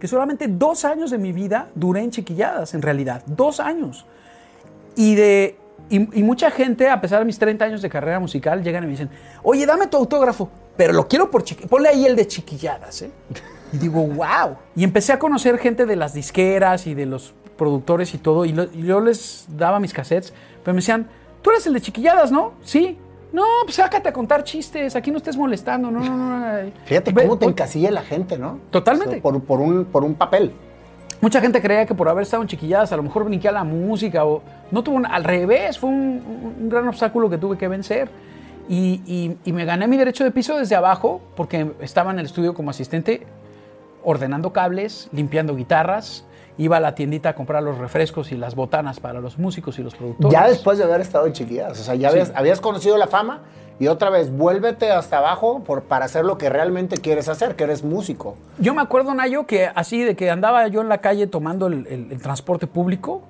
que solamente dos años de mi vida duré en chiquilladas, en realidad, dos años. Y, de, y, mucha gente, a pesar de mis 30 años de carrera musical, llegan y me dicen, oye, dame tu autógrafo, pero lo quiero por chiquilladas, ponle ahí el de chiquilladas, ¿eh? Y digo, wow. Y empecé a conocer gente de las disqueras y de los productores y todo, y, y yo les daba mis cassettes, pero me decían, tú eres el de chiquilladas, ¿no? Sí. No, pues sácate a contar chistes, aquí no estés molestando, no, no, no. no. Fíjate cómo te encasilla la gente, ¿no? Totalmente. O sea, por, por un, por un papel. Mucha gente creía que por haber estado en chiquilladas a lo mejor brinqué a la música o no tuvo un, al revés, fue un, un- un gran obstáculo que tuve que vencer. Y, y- y me gané mi derecho de piso desde abajo porque estaba en el estudio como asistente ordenando cables, limpiando guitarras, iba a la tiendita a comprar los refrescos y las botanas para los músicos y los productores. Ya después de haber estado en chiquilladas. O sea, ya habías, habías conocido la fama y otra vez vuélvete hasta abajo por, para hacer lo que realmente quieres hacer, que eres músico. Yo me acuerdo, Nayo, que así de que andaba yo en la calle tomando el, el- el transporte público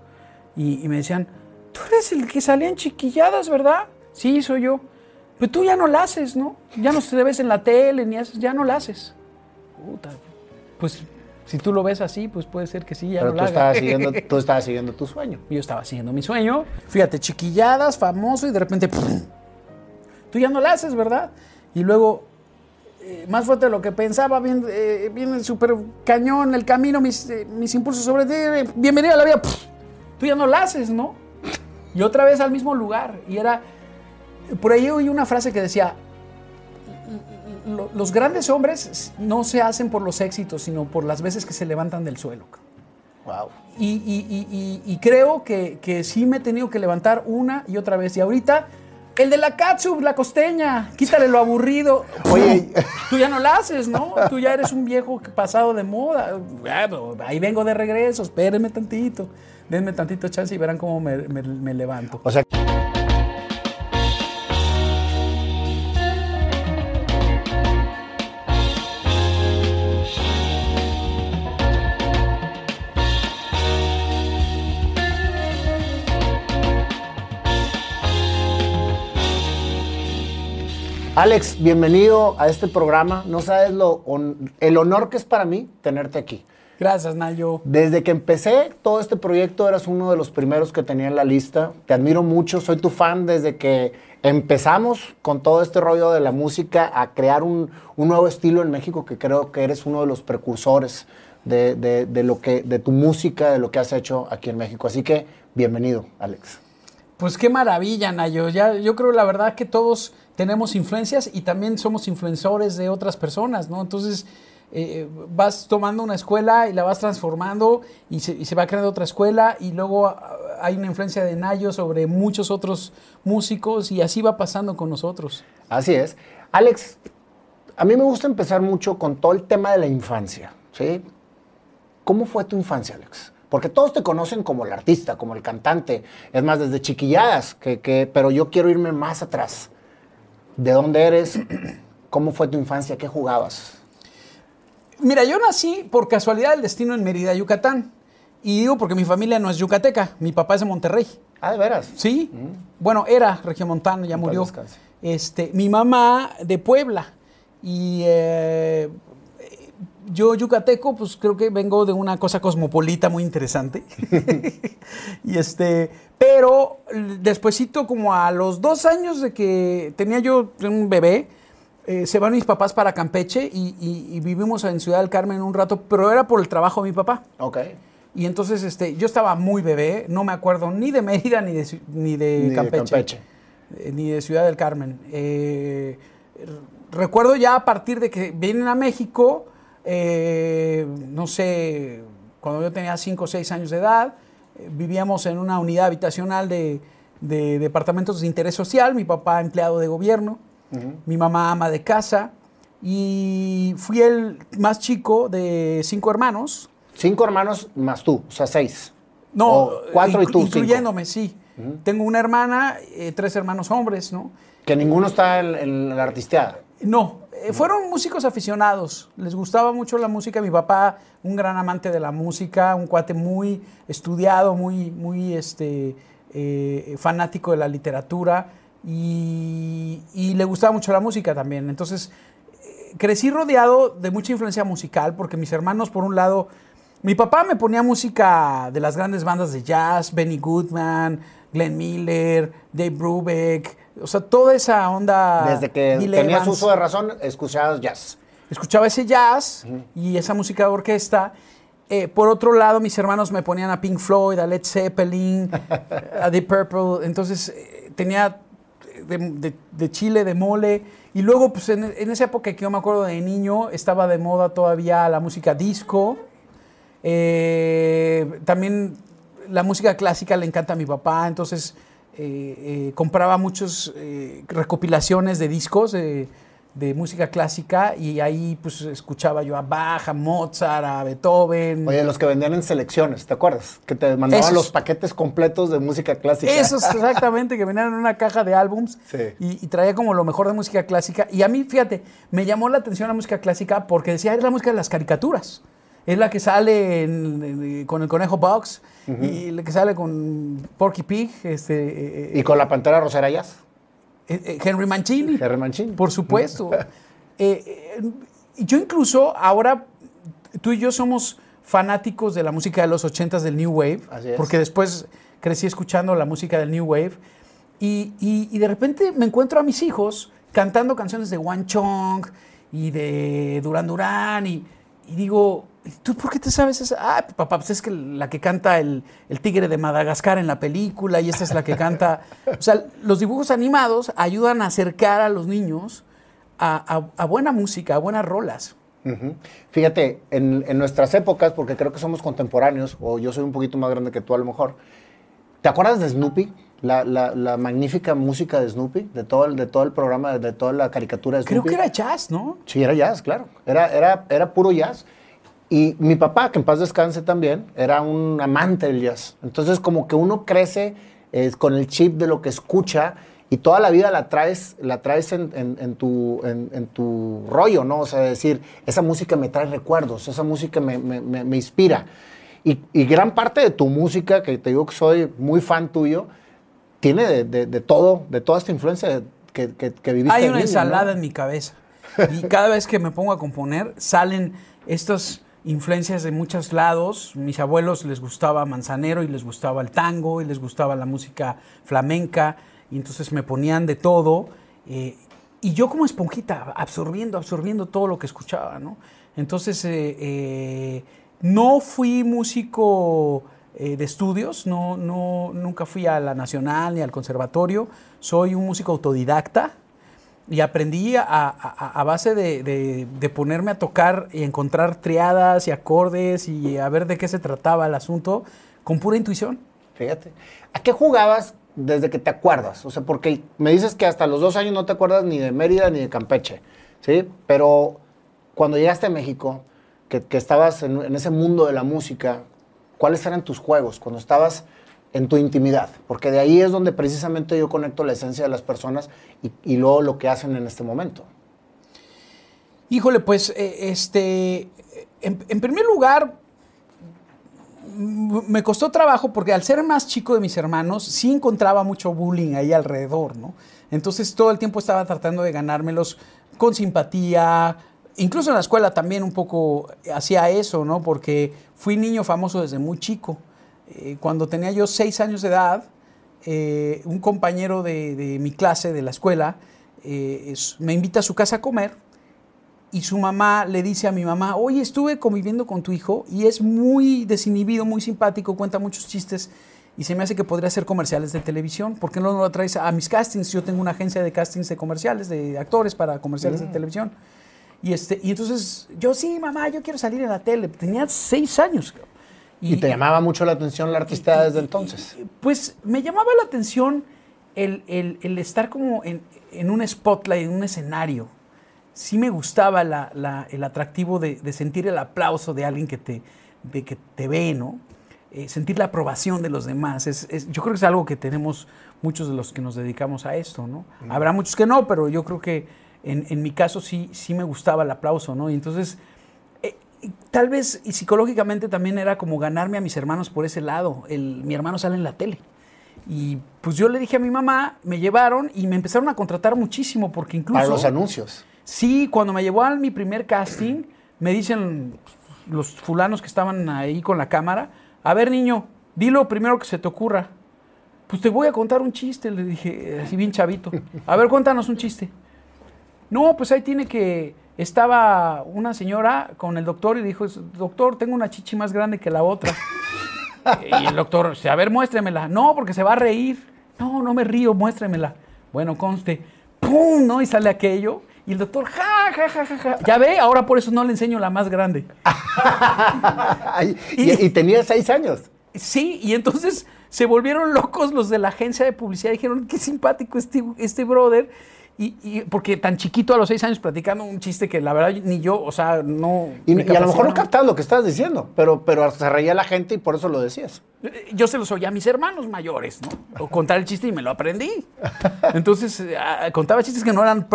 y, y me decían, tú eres el que salía en chiquilladas, ¿verdad? Sí, soy yo. Pero tú ya no la haces, ¿no? Ya no te ves en la tele, ni haces, ya no la haces. Puta, pues si tú lo ves así, pues puede ser que sí, ya Pero no tú la haga. estabas, siguiendo, tú estabas siguiendo tu sueño. Yo estaba siguiendo mi sueño. Fíjate, chiquilladas, famoso y de repente. ¡pum! Tú ya no la haces, ¿verdad? Y luego, eh, más fuerte de lo que pensaba, bien, eh, viene súper cañón el camino, mis, eh, mis impulsos sobre ti. eh, bienvenida a la vida. ¡pum! Tú ya no la haces, ¿no? Y otra vez al mismo lugar. Y era. Por ahí oí una frase que decía. "Lo- Los grandes hombres no se hacen por los éxitos, sino por las veces que se levantan del suelo. Wow. Y, y- y- y- y creo que, que sí me he tenido que levantar una y otra vez. Y ahorita, el de la catsup, la costeña, quítale lo aburrido. Oye. tú ya no la haces, ¿no? Tú ya eres un viejo pasado de moda. Ahí vengo de regreso, espérenme tantito. Denme tantito chance y verán cómo me, me- me levanto. O sea, Alex, bienvenido a este programa. No sabes lo el honor que es para mí tenerte aquí. Gracias, Nayo. Desde que empecé todo este proyecto eras uno de los primeros que tenía en la lista. Te admiro mucho, soy tu fan desde que empezamos con todo este rollo de la música a crear un, un nuevo estilo en México que creo que eres uno de los precursores de, de- de lo que, de tu música, de lo que has hecho aquí en México. Así que bienvenido, Alex. Pues qué maravilla, Nayo. Ya, yo creo la verdad que todos tenemos influencias y también somos influencores de otras personas, ¿no? Entonces eh, vas tomando una escuela y la vas transformando y se, y se va creando otra escuela y luego ah, hay una influencia de Nayo sobre muchos otros músicos y así va pasando con nosotros. Así es. Alex, a mí me gusta empezar mucho con todo el tema de la infancia, ¿sí? ¿Cómo fue tu infancia, Alex? Porque todos te conocen como el artista, como el cantante, es más, desde chiquilladas, que, que- pero yo quiero irme más atrás. ¿De dónde eres? ¿Cómo fue tu infancia? ¿Qué jugabas? Mira, yo nací por casualidad del destino en Mérida, Yucatán. Y digo porque mi familia no es yucateca, mi papá es de Monterrey. Ah, de veras. Sí, bueno, era regiomontano, ya murió. Este, mi mamá de Puebla. Y eh, yo, yucateco, pues creo que vengo de una cosa cosmopolita muy interesante. y este, pero despuesito, como a los dos años de que tenía yo un bebé, eh, se van mis papás para Campeche y, y- y vivimos en Ciudad del Carmen un rato, pero era por el trabajo de mi papá. Ok. Y entonces este, yo estaba muy bebé, no me acuerdo ni de Mérida ni de, ni de Ni de Campeche. Campeche. eh, ni de Ciudad del Carmen. Eh, recuerdo ya a partir de que vienen a México, eh, no sé, cuando yo tenía 5 o 6 años de edad, eh, vivíamos en una unidad habitacional de, de departamentos de interés social, mi papá empleado de gobierno, mi mamá ama de casa, y fui el más chico de cinco hermanos. Cinco hermanos más tú, o sea, seis. No, O cuatro y tú, cinco. incluyéndome, sí. Tengo una hermana, eh, tres hermanos hombres, ¿no? Que ninguno está en, en la artisteada. No, eh, fueron músicos aficionados, les gustaba mucho la música, mi papá, un gran amante de la música, un cuate muy estudiado, muy, muy este, eh, fanático de la literatura y, y le gustaba mucho la música también. Entonces, crecí rodeado de mucha influencia musical porque mis hermanos, por un lado, mi papá me ponía música de las grandes bandas de jazz, Benny Goodman, Glenn Miller, Dave Brubeck, o sea, toda esa onda. Desde que tenías uso de razón, escuchabas jazz. Escuchaba ese jazz y esa música de orquesta. Eh, por otro lado, mis hermanos me ponían a Pink Floyd, a Led Zeppelin, a Deep Purple. Entonces, eh, tenía de, de- de chile, de mole. Y luego, pues en, en esa época que yo me acuerdo de niño, estaba de moda todavía la música disco. Eh, también la música clásica le encanta a mi papá, entonces eh, eh, compraba muchas recopilaciones de discos de, de música clásica y ahí pues escuchaba yo a Bach, a Mozart, a Beethoven. Oye, los que vendían en selecciones, ¿te acuerdas? Que te mandaban Esos. los paquetes completos de música clásica. Esos exactamente, que venían en una caja de álbums Sí. y, y traía como lo mejor de música clásica. Y a mí, fíjate, me llamó la atención la música clásica porque decía, es la música de las caricaturas. Es la que sale en- en- con el conejo Box y la que sale con Porky Pig, este, eh, Y con la pantera rosera jazz. eh, eh, Henry Mancini. Henry Mancini. Por supuesto. Eh, eh, yo incluso ahora, tú y yo somos fanáticos de la música de los ochentas del New Wave, Así es. porque después crecí escuchando la música del New Wave, y, y- y de repente me encuentro a mis hijos cantando canciones de One Chong y de Duran Duran, y, y digo, ¿tú por qué te sabes esa? Ah, papá, pues es que la que canta el, el tigre de Madagascar en la película, y esta es la que canta... O sea, los dibujos animados ayudan a acercar a los niños a, a- a buena música, a buenas rolas. Fíjate, en, en nuestras épocas, porque creo que somos contemporáneos, o yo soy un poquito más grande que tú a lo mejor, ¿te acuerdas de Snoopy? La, la- la magnífica música de Snoopy, de todo el, de todo el programa, de toda la caricatura de Creo Snoopy. que era jazz, ¿no? Sí, era jazz, claro. Era, era, era puro jazz. Y mi papá, que en paz descanse también, era un amante del jazz. Entonces, como que uno crece eh, con el chip de lo que escucha y toda la vida la traes, la traes en, en- en tu, en, en tu rollo, ¿no? O sea, decir, esa música me trae recuerdos, esa música me, me- me- me inspira. Y, y gran parte de tu música, que te digo que soy muy fan tuyo, tiene de, de- de todo, de toda esta influencia que, que, que viviste. Hay una ensalada ¿no? en mi cabeza. Y cada vez que me pongo a componer, salen estas influencias de muchos lados. Mis abuelos les gustaba Manzanero y les gustaba el tango y les gustaba la música flamenca. Y entonces me ponían de todo. eh, y yo como esponjita, absorbiendo, absorbiendo todo lo que escuchaba, ¿no? Entonces, eh, eh, no fui músico de estudios, no, no, nunca fui a la Nacional ni al conservatorio. Soy un músico autodidacta y aprendí a, a- a base de, de- de ponerme a tocar y encontrar triadas y acordes y a ver de qué se trataba el asunto con pura intuición. Fíjate. ¿A qué jugabas desde que te acuerdas? O sea, porque me dices que hasta los dos años no te acuerdas ni de Mérida ni de Campeche, ¿sí? Pero cuando llegaste a México, que, que estabas en, en ese mundo de la música, ¿cuáles eran tus juegos cuando estabas en tu intimidad? Porque de ahí es donde precisamente yo conecto la esencia de las personas y, luego lo que hacen en este momento. Híjole, pues, eh, este, en, en primer lugar, me costó trabajo porque al ser más chico de mis hermanos, sí encontraba mucho bullying ahí alrededor, ¿no? Entonces todo el tiempo estaba tratando de ganármelos con simpatía. Incluso en la escuela también un poco hacía eso, ¿no? Porque fui niño famoso desde muy chico. Eh, cuando tenía yo seis años de edad, eh, un compañero de, de mi clase, de la escuela, eh, es- me invita a su casa a comer y su mamá le dice a mi mamá, oye, estuve conviviendo con tu hijo y es muy desinhibido, muy simpático, cuenta muchos chistes y se me hace que podría hacer comerciales de televisión. ¿Por qué no lo traes a mis castings? Yo tengo una agencia de castings de comerciales, de actores para comerciales de televisión. Y, este, y entonces yo, sí, mamá, yo quiero salir en la tele. Tenía seis años. Y, te llamaba mucho la atención la artista desde entonces. Pues me llamaba la atención el, el- el estar como en, en un spotlight, en un escenario. Sí me gustaba la- la- el atractivo de, de sentir el aplauso de alguien que te, de que te ve, ¿no? Eh, sentir la aprobación de los demás. Es, es- yo creo que es algo que tenemos muchos de los que nos dedicamos a esto, ¿no? Habrá muchos que no, pero yo creo que en, en mi caso sí, sí me gustaba el aplauso, ¿no? Y entonces tal vez y psicológicamente también era como ganarme a mis hermanos por ese lado. El, mi hermano sale en la tele. Y pues yo le dije a mi mamá, me llevaron y me empezaron a contratar muchísimo porque incluso... Para los anuncios. Sí, cuando me llevó a mi primer casting, me dicen los fulanos que estaban ahí con la cámara, a ver niño, di lo primero que se te ocurra. Pues te voy a contar un chiste, le dije, así bien chavito. A ver, cuéntanos un chiste. No, pues ahí tiene que... Estaba una señora con el doctor y dijo, doctor, tengo una chichi más grande que la otra. y el doctor, a ver, muéstremela. No, porque se va a reír. No, no me río, muéstremela. Bueno, conste. ¡Pum! ¿No? Y sale aquello. Y el doctor, ja, ja, ja, ja, ja. Ya ve, ahora por eso no le enseño la más grande. y, y, tenía seis años. Sí, y entonces se volvieron locos los de la agencia de publicidad. Dijeron, qué simpático este, este brother. Y, porque tan chiquito a los seis años platicando un chiste que la verdad ni yo, o sea, no. Y, a lo mejor no captabas lo que estabas diciendo, pero, pero se reía la gente y por eso lo decías. Yo se los oía a mis hermanos mayores, ¿no? O contar el chiste y me lo aprendí. Entonces, eh, contaba chistes que no eran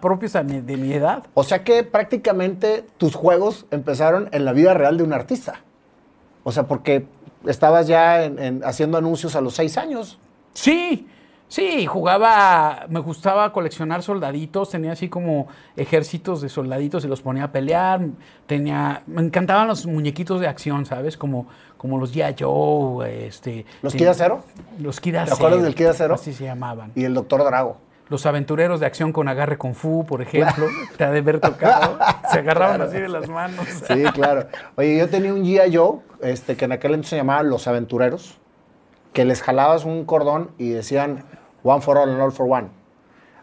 propios de mi edad. O sea que prácticamente tus juegos empezaron en la vida real de un artista. O sea, porque estabas ya haciendo anuncios a los seis años. Sí, Sí, jugaba, me gustaba coleccionar soldaditos, tenía así como ejércitos de soldaditos y los ponía a pelear, tenía, me encantaban los muñequitos de acción, ¿sabes? Como, como los G.I. Joe, este... ¿Los Kid Cero? Los Kid ¿Te acuerdas del Kid? Así se llamaban. Y el Doctor Drago. Los aventureros de acción con agarre con fu, por ejemplo, te ha de haber tocado. Se agarraban así de las manos. Sí, claro. Oye, yo tenía un G.I. Joe, este, que en aquel entonces se llamaba Los Aventureros que les jalabas un cordón y decían one for all and all for one.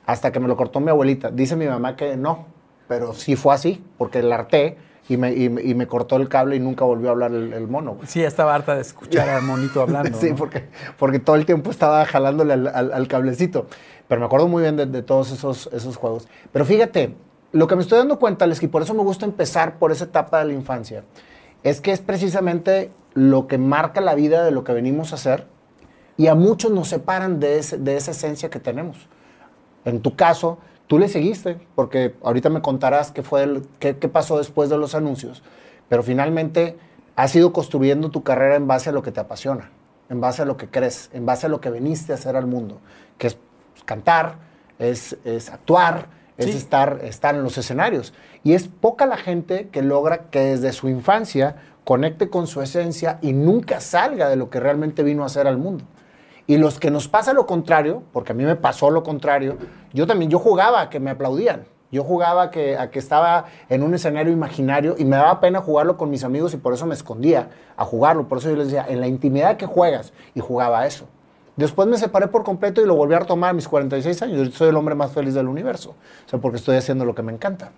Hasta que me lo cortó mi abuelita. Dice mi mamá que no, pero sí fue así, porque el harté y me, y, me cortó el cable y nunca volvió a hablar el, mono. Sí, estaba harta de escuchar al monito hablando. sí, porque, porque todo el tiempo estaba jalándole al, cablecito. Pero me acuerdo muy bien de, todos esos, esos juegos. Pero fíjate, lo que me estoy dando cuenta, es que por eso me gusta empezar por esa etapa de la infancia, es que es precisamente lo que marca la vida de lo que venimos a hacer y a muchos nos separan de, de esa esencia que tenemos. En tu caso, tú le seguiste, porque ahorita me contarás qué, fue qué, pasó después de los anuncios, pero finalmente has ido construyendo tu carrera en base a lo que te apasiona, en base a lo que crees, en base a lo que viniste a hacer al mundo, que es cantar, es, es actuar, es estar, estar en los escenarios. Y es poca la gente que logra que desde su infancia conecte con su esencia y nunca salga de lo que realmente vino a hacer al mundo. Y los que nos pasa lo contrario, porque a mí me pasó lo contrario, yo también, yo jugaba a que me aplaudían. Yo jugaba a que, a que estaba en un escenario imaginario y me daba pena jugarlo con mis amigos y por eso me escondía a jugarlo. Por eso yo les decía, en la intimidad que juegas, y jugaba a eso. Después me separé por completo y lo volví a retomar a mis 46 años. Yo soy el hombre más feliz del universo. O sea, porque estoy haciendo lo que me encanta.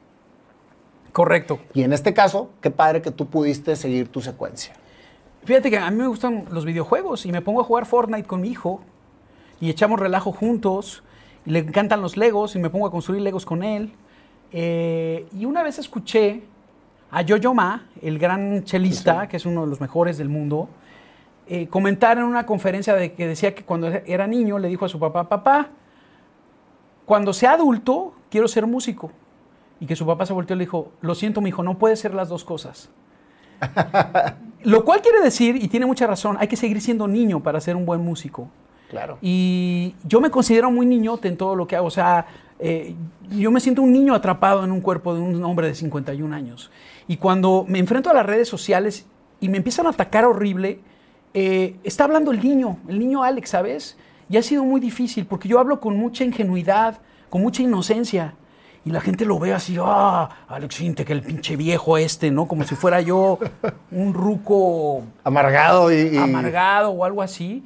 Correcto. Y en este caso, qué padre que tú pudiste seguir tu secuencia. Fíjate que a mí me gustan los videojuegos y me pongo a jugar Fortnite con mi hijo y echamos relajo juntos. Y le encantan los Legos y me pongo a construir Legos con él. Eh, y una vez escuché a Yo-Yo Ma, el gran chelista, que es uno de los mejores del mundo, eh, comentar en una conferencia de que decía que cuando era niño le dijo a su papá, papá, cuando sea adulto quiero ser músico. Y que su papá se volteó y le dijo, lo siento, mi hijo, no puede ser las dos cosas. Lo cual quiere decir, y tiene mucha razón, hay que seguir siendo niño para ser un buen músico. Claro. Y yo me considero muy niñote en todo lo que hago. O sea, eh, yo me siento un niño atrapado en un cuerpo de un hombre de 51 años. Y cuando me enfrento a las redes sociales y me empiezan a atacar horrible, eh, está hablando el niño, el niño Alex, ¿sabes? Y ha sido muy difícil porque yo hablo con mucha ingenuidad, con mucha inocencia y la gente lo ve así, ah, Alex que el pinche viejo este, ¿no? Como si fuera yo un ruco... Amargado y... Amargado o algo así.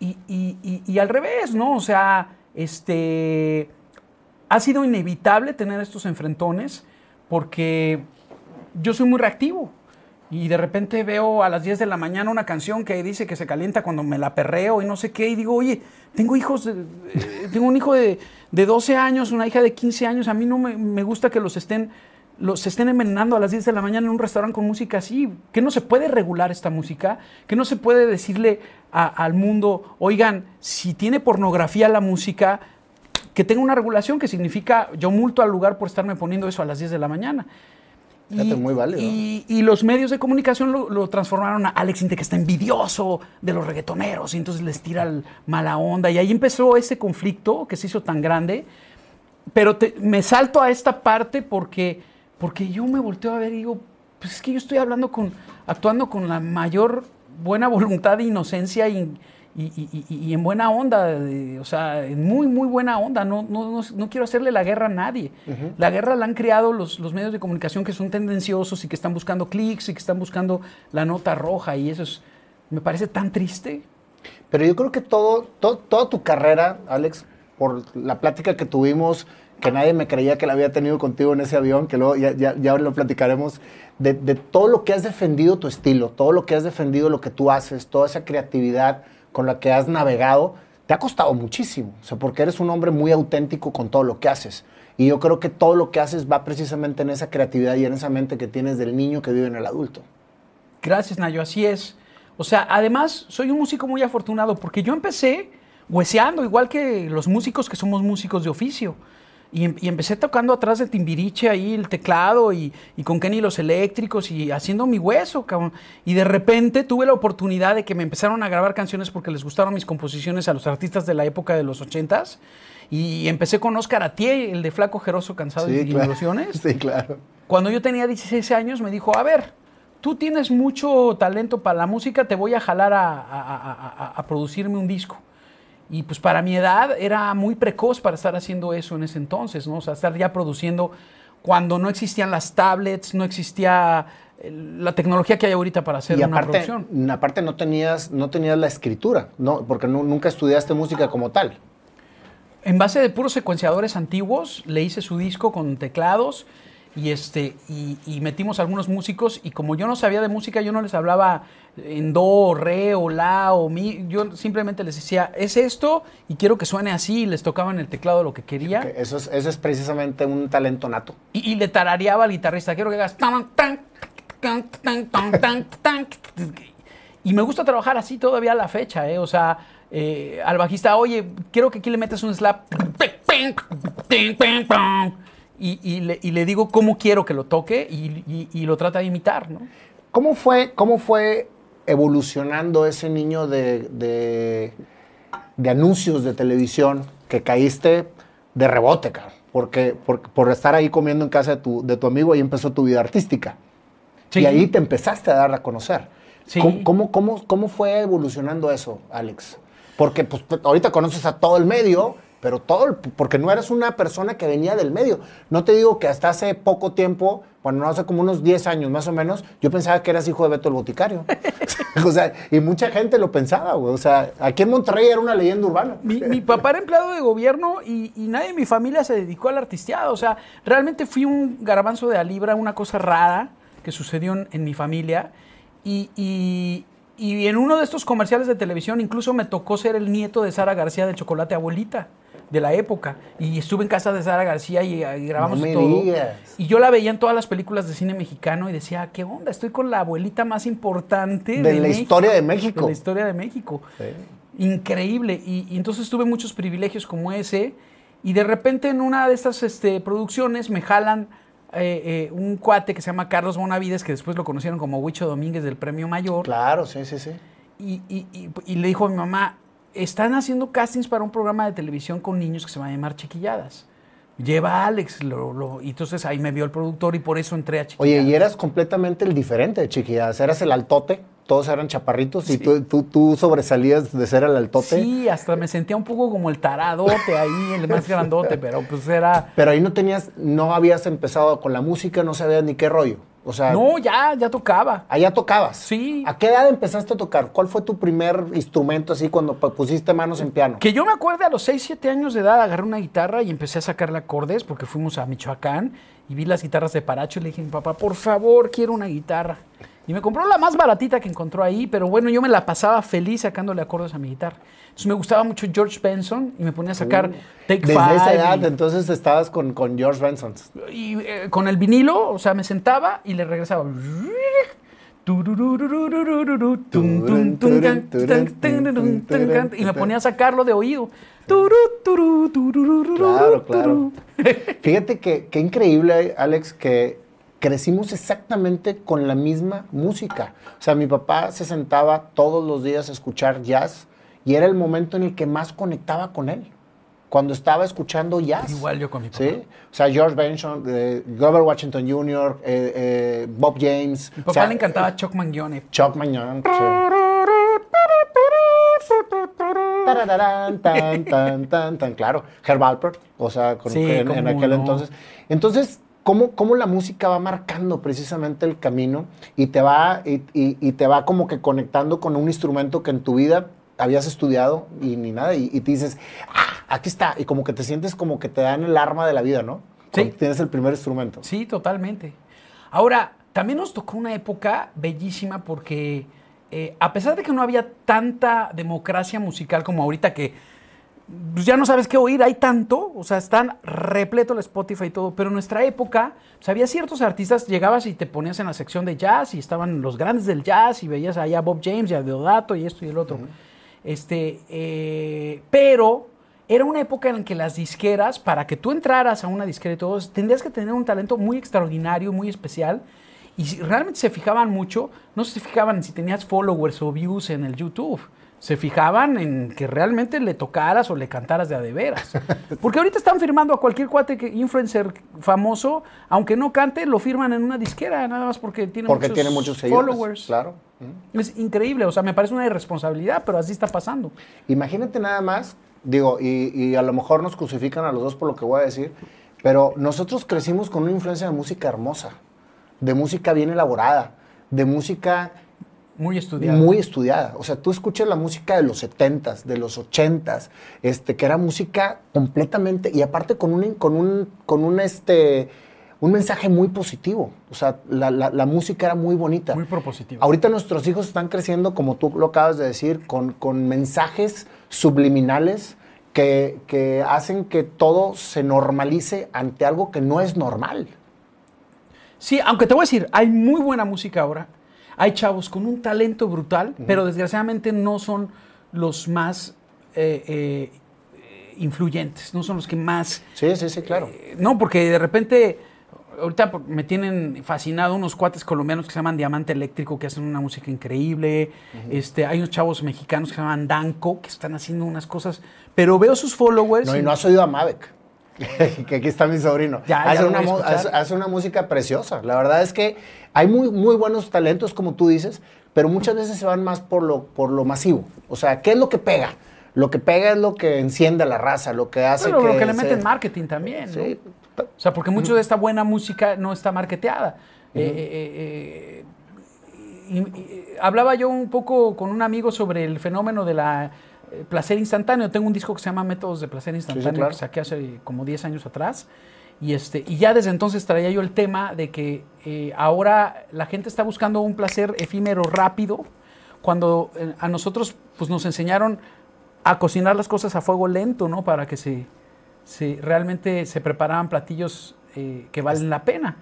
Y, y, al revés, ¿no? O sea, este... Ha sido inevitable tener estos enfrentones porque yo soy muy reactivo. Y de repente veo a las 10 de la mañana una canción que dice que se calienta cuando me la perreo y no sé qué. Y digo, oye, tengo hijos, eh, tengo un hijo de, de, 12 años, una hija de 15 años. A mí no me, gusta que los estén, los estén envenenando a las 10 de la mañana en un restaurante con música así. Que no se puede regular esta música. Que no se puede decirle al mundo, oigan, si tiene pornografía la música, que tenga una regulación que significa yo multo al lugar por estarme poniendo eso a las 10 de la mañana. Y, muy válido. Y, los medios de comunicación lo, transformaron a Alex Inte, que está envidioso de los reggaetoneros, y entonces les tira mala onda. Y ahí empezó ese conflicto que se hizo tan grande. pero te- me salto a esta parte porque, porque yo me volteo a ver y digo, pues es que yo estoy hablando con, actuando con la mayor buena voluntad e inocencia y, y- y- y- en buena onda, o sea, en muy, muy buena onda. No, no, no, no quiero hacerle la guerra a nadie. La guerra la han creado los, los medios de comunicación que son tendenciosos y que están buscando clics y que están buscando la nota roja y eso es, me parece tan triste. Pero yo creo que todo, to- toda tu carrera, Alex, por la plática que tuvimos, que nadie me creía que la había tenido contigo en ese avión, que luego ya, ya, ya lo platicaremos, de, de todo lo que has defendido tu estilo, todo lo que has defendido lo que tú haces, toda esa creatividad con la que has navegado, te ha costado muchísimo. O sea, porque eres un hombre muy auténtico con todo lo que haces. Y yo creo que todo lo que haces va precisamente en esa creatividad y en esa mente que tienes del niño que vive en el adulto. Gracias, Nayo, así es. O sea, además, soy un músico muy afortunado porque yo empecé hueseando, igual que los músicos que somos músicos de oficio. Y, em- y empecé tocando atrás de Timbiriche ahí el teclado y, y con Kenny los eléctricos y haciendo mi hueso, cabrón. Y de repente tuve la oportunidad de que me empezaron a grabar canciones porque les gustaron mis composiciones a los artistas de la época de los ochentas. Y empecé con Oscar Atié, el de Flaco Jeroso Cansado y claro. Ilusiones. Sí, claro. Cuando yo tenía 16 años me dijo, a ver, tú tienes mucho talento para la música, te voy a jalar a, a- a- a- a producirme un disco. Y pues para mi edad era muy precoz para estar haciendo eso en ese entonces, ¿no? O sea, estar ya produciendo cuando no existían las tablets, no existía eh, la tecnología que hay ahorita para hacer y una producción. aparte no tenías, no tenías la escritura, no, porque nu- nunca estudiaste música como tal. En base de puros secuenciadores antiguos, le hice su disco con teclados y, este, y, y metimos algunos músicos y como yo no sabía de música, yo no les hablaba en do, re o la o mi, yo simplemente les decía, es esto y quiero que suene así y les tocaba en el teclado lo que quería Que Eso es, eso es precisamente un talento nato. y, y le tarareaba al guitarrista, quiero que hagas tan, tan, tan, tan, tan, tan, tan. Y me gusta trabajar así todavía a la fecha, ¿eh? O sea, eh, al bajista, oye, quiero que aquí le metas un slap. Y, y le, y le digo cómo quiero que lo toque y, y- y lo trata de imitar, ¿no? ¿Cómo fue, cómo fue evolucionando ese niño de, de- de anuncios de televisión que caíste de rebote, cabrón? Porque, por, por estar ahí comiendo en casa de tu, de tu amigo, ahí empezó tu vida artística. Sí. Y ahí te empezaste a dar a conocer. Sí. ¿Cómo, cómo, cómo, cómo fue evolucionando eso, Alex? Porque pues, ahorita conoces a todo el medio, pero todo, el- porque no eres una persona que venía del medio. No te digo que hasta hace poco tiempo, bueno, no hace como unos 10 años más o menos, yo pensaba que eras hijo de Beto el Boticario. o sea, y mucha gente lo pensaba, güey. O sea, aquí en Monterrey era una leyenda urbana. Mi, mi papá era empleado de gobierno y, y nadie en mi familia se dedicó al artisteado. O sea, realmente fui un garbanzo de a libra, una cosa rara que sucedió en, en mi familia. Y, y- y en uno de estos comerciales de televisión incluso me tocó ser el nieto de Sara García de Chocolate Abuelita de la época. Y estuve en casa de Sara García y, y grabamos No me todo. digas. Y yo la veía en todas las películas de cine mexicano y decía, ¿qué onda? Estoy con la abuelita más importante De la México, historia de México. De la historia de México increíble. Y, y entonces tuve muchos privilegios como ese. Y de repente en una de estas este, producciones me jalan eh, eh, un cuate que se llama Carlos Bonavides, que después lo conocieron como Huicho Domínguez del Premio Mayor. Claro, sí, sí, sí. Y, y- y- y le dijo a mi mamá, están haciendo castings para un programa de televisión con niños que se va a llamar Chiquilladas. Lleva a Alex. lo- lo- y entonces ahí me vio el productor y por eso entré a Chiquilladas. Oye, y eras completamente el diferente de chiquilladas. Eras el altote, todos eran chaparritos y tú, tú, tú sobresalías de ser el altote. Sí, hasta me sentía un poco como el taradote ahí, el más grandote, pero pues era... Pero ahí no tenías, no habías empezado con la música, no sabías ni qué rollo. O sea, No, ya, ya tocaba. allá tocabas. Sí. ¿A qué edad empezaste a tocar? ¿Cuál fue tu primer instrumento así cuando pu- pusiste manos en piano? Que yo me acuerdo a los 6, 7 años de edad agarré una guitarra y empecé a sacarle acordes porque fuimos a Michoacán y vi las guitarras de Paracho y le dije a mi papá, por favor, quiero una guitarra. Y me compró la más baratita que encontró ahí, pero bueno, yo me la pasaba feliz sacándole acordes a mi guitarra. Entonces me gustaba mucho George Benson y me ponía a sacar Take Uh, Desde Five. esa edad, y- entonces estabas con, con George Benson. y eh, con el vinilo, o sea, me sentaba y le regresaba. Y me ponía a sacarlo de oído. Claro, claro. Fíjate que, increíble, Alex, que crecimos exactamente con la misma música. O sea, mi papá se sentaba todos los días a escuchar jazz y era el momento en el que más conectaba con él. cuando estaba escuchando jazz. Igual yo con mi papá. ¿Sí? O sea, George Benson, eh, Grover Washington Jr., eh, eh, Bob James. Mi papá o sea, le encantaba Chuck Mangione. Chuck Mangione. sí. Tarararán, tan, tan, tan, tan, claro. Herb Alpert, o sea, con- Sí, en, en aquel no. entonces. Entonces, ¿cómo, cómo la música va marcando precisamente el camino y te va, y, y- y te va como que conectando con un instrumento que en tu vida habías estudiado y ni nada, y, y te dices, ah, aquí está, y como que te sientes como que te dan el arma de la vida, ¿no? Sí. Cuando tienes el primer instrumento. Sí, totalmente. Ahora, también nos tocó una época bellísima porque eh, a pesar de que no había tanta democracia musical como ahorita que pues, ya no sabes qué oír, hay tanto, o sea, están repleto el Spotify y todo, pero en nuestra época, pues, había ciertos artistas, llegabas y te ponías en la sección de jazz y estaban los grandes del jazz y veías allá a Bob James y a Deodato y esto y el otro. Este, eh, pero era una época en la que las disqueras, para que tú entraras a una disquera y todo, tendrías que tener un talento muy extraordinario, muy especial. Y si realmente se fijaban mucho, no se fijaban si tenías followers o views en el YouTube. Se fijaban en que realmente le tocaras o le cantaras de a de veras. Porque ahorita están firmando a cualquier cuate que influencer famoso, aunque no cante, lo firman en una disquera, nada más porque tiene Porque muchos, tiene muchos seguidores. followers. Claro. Es increíble, o sea, me parece una irresponsabilidad, pero así está pasando. Imagínate nada más, digo, y, y a lo mejor nos crucifican a los dos por lo que voy a decir, pero nosotros crecimos con una influencia de música hermosa, de música bien elaborada, de música Muy estudiado. muy estudiada. O sea, tú escuchas la música de los 70s, de los 80s, este, que era música completamente, y aparte con un, con un, con un, este, un mensaje muy positivo. O sea, la, la- la música era muy bonita. Muy propositivo. Ahorita nuestros hijos están creciendo, como tú lo acabas de decir, con, con mensajes subliminales que, que hacen que todo se normalice ante algo que no es normal. Sí, aunque te voy a decir, hay muy buena música ahora. Hay chavos con un talento brutal, pero desgraciadamente no son los más eh, eh, influyentes, no son los que más... Sí, sí, sí, claro. eh, no, porque de repente, ahorita me tienen fascinado unos cuates colombianos que se llaman Diamante Eléctrico, que hacen una música increíble. este, hay unos chavos mexicanos que se llaman Danco, que están haciendo unas cosas, pero veo sus followers. No, y y- no has oído a Mavek. que aquí está mi sobrino. Ya, hace, una, hace- hace música preciosa. La verdad es que hay muy, muy buenos talentos, como tú dices, pero muchas veces se van más por lo, por lo masivo. O sea, ¿qué es lo que pega? Lo que pega es lo que enciende a la raza, lo que hace Pero que... lo que le se- meten marketing también. ¿no? Sí. O sea, porque mucho de esta buena música no está marketeada. Eh, eh, eh, y- y- hablaba yo un poco con un amigo sobre el fenómeno de la eh, placer instantáneo. Tengo un disco que se llama Métodos de Placer Instantáneo claro. que saqué hace como 10 años atrás. Y, este, y ya desde entonces traía yo el tema de que eh, ahora la gente está buscando un placer efímero rápido, cuando eh, a nosotros pues, nos enseñaron a cocinar las cosas a fuego lento, ¿no? Para que se, se- realmente se preparaban platillos que valen la pena.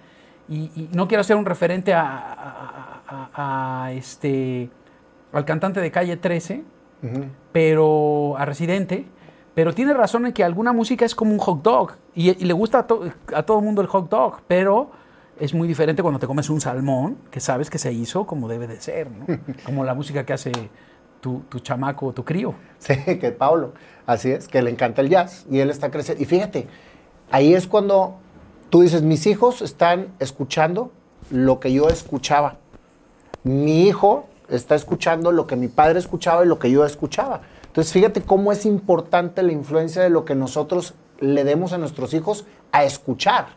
Y, y no quiero ser un referente a, a- a- a- este, al cantante de Calle 13, Pero a Residente, pero tiene razón en que alguna música es como un hot dog y, y le gusta a, to- a todo el mundo el hot dog, pero es muy diferente cuando te comes un salmón que sabes que se hizo como debe de ser, ¿no? como la música que hace tu, tu chamaco o tu crío. Sí, que Pablo, así es, que le encanta el jazz y él está creciendo. Y fíjate, ahí es cuando tú dices, mis hijos están escuchando lo que yo escuchaba. Mi hijo está escuchando lo que mi padre escuchaba y lo que yo escuchaba. Entonces, fíjate cómo es importante la influencia de lo que nosotros le demos a nuestros hijos a escuchar.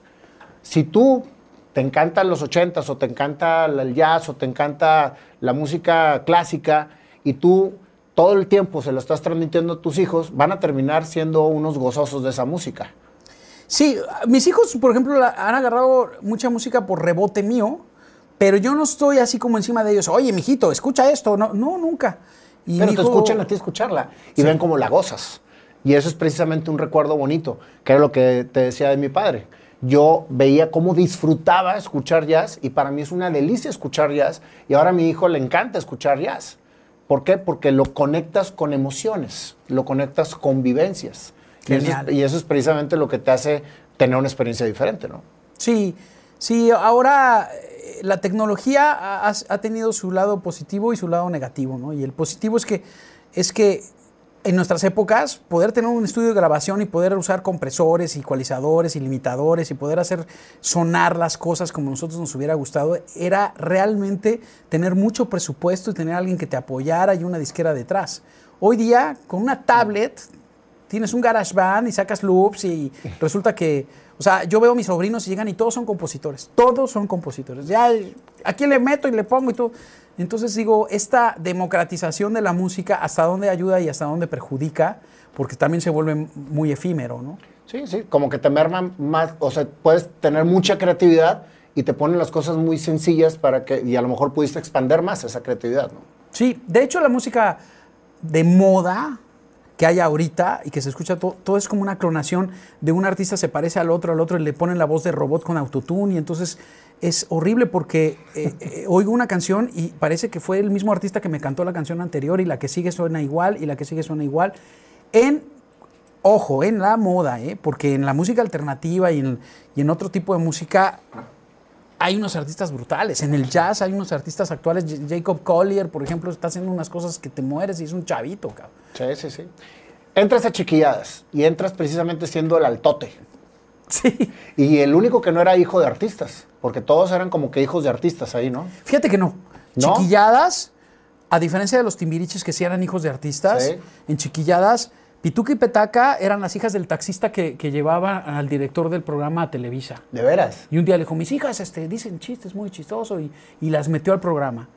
Si tú te encantan los ochentas o te encanta el jazz o te encanta la música clásica y tú todo el tiempo se lo estás transmitiendo a tus hijos, van a terminar siendo unos gozosos de esa música. Sí, mis hijos, por ejemplo, han agarrado mucha música por rebote mío, pero yo no estoy así como encima de ellos. Oye, mijito, escucha esto. No, no nunca. Y Pero te escuchan a ti escucharla y ven cómo la gozas. Y eso es precisamente un recuerdo bonito, que era lo que te decía de mi padre. Yo veía cómo disfrutaba escuchar jazz y para mí es una delicia escuchar jazz y ahora a mi hijo le encanta escuchar jazz. ¿Por qué? Porque lo conectas con emociones, lo conectas con vivencias. Y eso, es, y eso es precisamente lo que te hace tener una experiencia diferente, ¿no? Sí, sí, ahora la tecnología ha, tenido su lado positivo y su lado negativo, ¿no? Y el positivo es que, es que en nuestras épocas, poder tener un estudio de grabación y poder usar compresores, ecualizadores y limitadores y poder hacer sonar las cosas como nosotros nos hubiera gustado, era realmente tener mucho presupuesto y tener alguien que te apoyara y una disquera detrás. Hoy día, con una tablet, tienes un GarageBand y sacas loops y resulta que, o sea, yo veo a mis sobrinos y llegan y todos son compositores, todos son compositores. Ya, ¿a quién le meto y le pongo y todo? Entonces digo, esta democratización de la música, ¿hasta dónde ayuda y hasta dónde perjudica? Porque también se vuelve muy efímero, ¿no? Sí, sí, como que te merman más, o sea, puedes tener mucha creatividad y te ponen las cosas muy sencillas para que, y a lo mejor pudiste expander más esa creatividad, ¿no? Sí, de hecho la música de moda que hay ahorita y que se escucha todo, todo es como una clonación de un artista se parece al otro, al otro y le ponen la voz de robot con autotune y entonces es horrible porque eh, eh, oigo una canción y parece que fue el mismo artista que me cantó la canción anterior y la que sigue suena igual y la que sigue suena igual. En, ojo, en la moda, ¿eh? porque en la música alternativa y en, y en otro tipo de música hay unos artistas brutales. En el jazz hay unos artistas actuales. Jacob Collier, por ejemplo, está haciendo unas cosas que te mueres y es un chavito, cabrón. Sí, sí, sí. Entras a chiquilladas y entras precisamente siendo el altote. Sí. Y el único que no era hijo de artistas, porque todos eran como que hijos de artistas ahí, ¿no? Fíjate que no. ¿No? Chiquilladas, a diferencia de los timbiriches que sí eran hijos de artistas, Sí. en Chiquilladas, Pituca y Petaca eran las hijas del taxista que, que llevaba al director del programa a Televisa. De veras. Y un día le dijo, mis hijas este, dicen chistes muy chistoso y, y las metió al programa.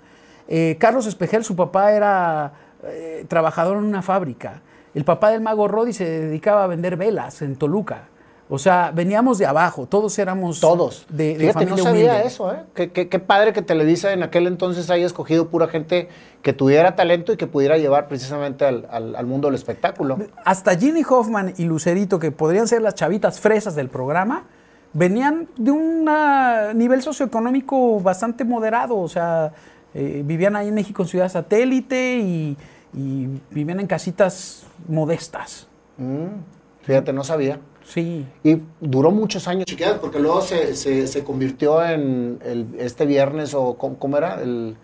Eh, Carlos Espejel, su papá era eh, trabajador en una fábrica. El papá del mago Rodi se dedicaba a vender velas en Toluca. O sea, veníamos de abajo, todos éramos Todos. de, de Fíjate, no familia sabía humilde. eso, ¿eh? Qué, qué- qué padre que Televisa en aquel entonces haya escogido pura gente que tuviera talento y que pudiera llevar precisamente al, al- al mundo del espectáculo. Hasta Ginny Hoffman y Lucerito, que podrían ser las chavitas fresas del programa, venían de un nivel socioeconómico bastante moderado. O sea, eh, vivían ahí en México en Ciudad Satélite y, y vivían en casitas modestas. Mm, fíjate, no sabía. Sí. Y duró muchos años. Chiquilladas, porque luego se, se- se convirtió en el- este viernes, o ¿cómo, cómo era? El,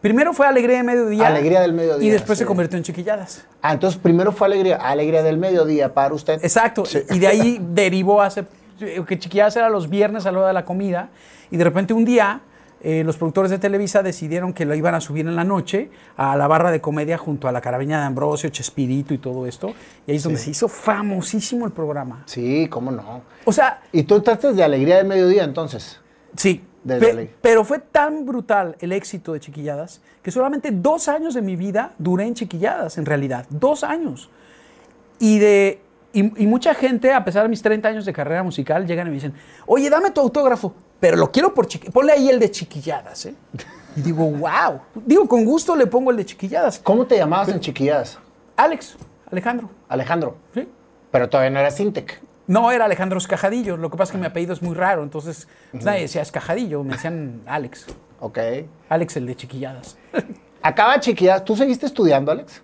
Primero fue Alegría de Mediodía. Alegría del Mediodía, Y después sí. se convirtió en Chiquilladas. ah, entonces primero fue Alegría, Alegría del Mediodía para usted. Exacto. Sí. Y de ahí derivó hace que Chiquilladas era los viernes a la hora de la comida. Y de repente un día eh, los productores de Televisa decidieron que lo iban a subir en la noche a la barra de comedia junto a la Carabeña de Ambrosio, Chespirito y todo esto. Y ahí es donde se hizo famosísimo el programa. Sí, cómo no. O sea, ¿Y tú entraste de Alegría del Mediodía entonces? sí. Pe- pero fue tan brutal el éxito de Chiquilladas que solamente dos años de mi vida duré en Chiquilladas, en realidad. Dos años. Y, de, y, y mucha gente, a pesar de mis 30 años de carrera musical, llegan y me dicen, oye, dame tu autógrafo, pero lo quiero por chiquilladas. Ponle ahí el de chiquilladas, ¿eh? Y digo, wow. Digo, con gusto le pongo el de chiquilladas. ¿Cómo te llamabas en Chiquilladas? Alex, Alejandro. Alejandro. ¿sí? Pero todavía no era Sintec. No, era Alejandro Escajadillo. Lo que pasa es que mi apellido es muy raro, entonces pues, nadie decía Escajadillo, me decían Alex. Ok. Alex, el de chiquilladas. Acaba Chiquilladas. ¿Tú seguiste estudiando, Alex?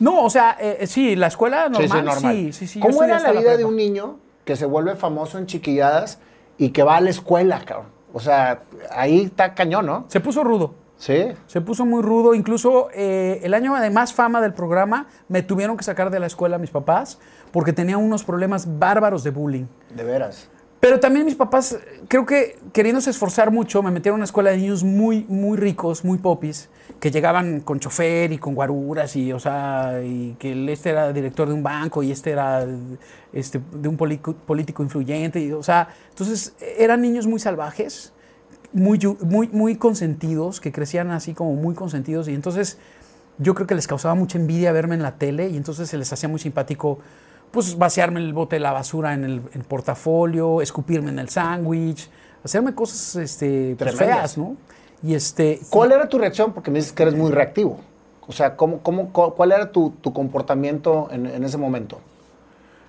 No, o sea, eh, sí, la escuela normal. Sí, sí, normal. Sí, sí, sí. yo ¿Cómo era la vida de un niño que se vuelve famoso en Chiquilladas y que va a la escuela, cabrón? O sea, ahí está cañón, ¿no? Se puso rudo. Sí. Se puso muy rudo. Incluso eh, el año de más fama del programa me tuvieron que sacar de la escuela mis papás porque tenía unos problemas bárbaros de bullying. De veras. Pero también mis papás, creo que queriéndose esforzar mucho, me metieron a una escuela de niños muy, muy ricos, muy popis, que llegaban con chofer y con guaruras y, o sea, y que este era director de un banco y este era este, de un polico- político influyente. y, o sea, entonces eran niños muy salvajes, muy, muy, muy consentidos, que crecían así como muy consentidos y entonces yo creo que les causaba mucha envidia verme en la tele y entonces se les hacía muy simpático pues vaciarme el bote de la basura en el, en portafolio, escupirme en el sándwich, hacerme cosas este, feas, ¿no? Y este... ¿Cuál era tu reacción? Porque me dices que eres muy reactivo. O sea, ¿cómo, cómo, cu- ¿cuál era tu, tu comportamiento en, en ese momento?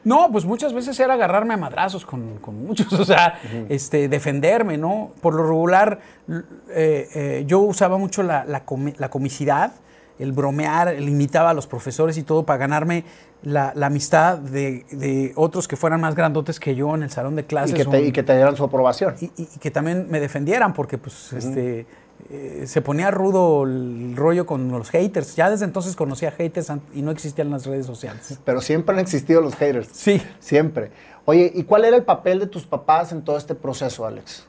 No, pues muchas veces era agarrarme a madrazos con, con muchos, o sea, este, defenderme, ¿no? Por lo regular, eh, eh, yo usaba mucho la, la comi- la comicidad, el bromear, el imitaba a los profesores y todo para ganarme la, la amistad de, de otros que fueran más grandotes que yo en el salón de Y clases. que, te, o- y que te dieran su aprobación. y, y- y que también me defendieran porque pues este eh, se ponía rudo el rollo con los haters. Ya desde entonces conocía haters y no existían las redes sociales. Pero siempre han existido los haters. Sí. Siempre. Oye, ¿y cuál era el papel de tus papás en todo este proceso, Alex?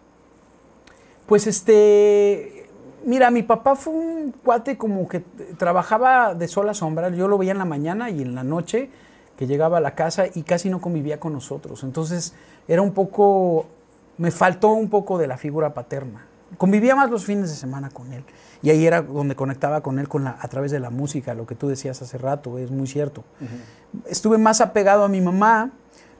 Pues este, mira, mi papá fue un cuate como que trabajaba de sol a sombra. Yo lo veía en la mañana y en la noche que llegaba a la casa y casi no convivía con nosotros. Entonces era un poco, me faltó un poco de la figura paterna. Convivía más los fines de semana con él. Y ahí era donde conectaba con él con la, a través de la música, lo que tú decías hace rato, es muy cierto. Estuve más apegado a mi mamá,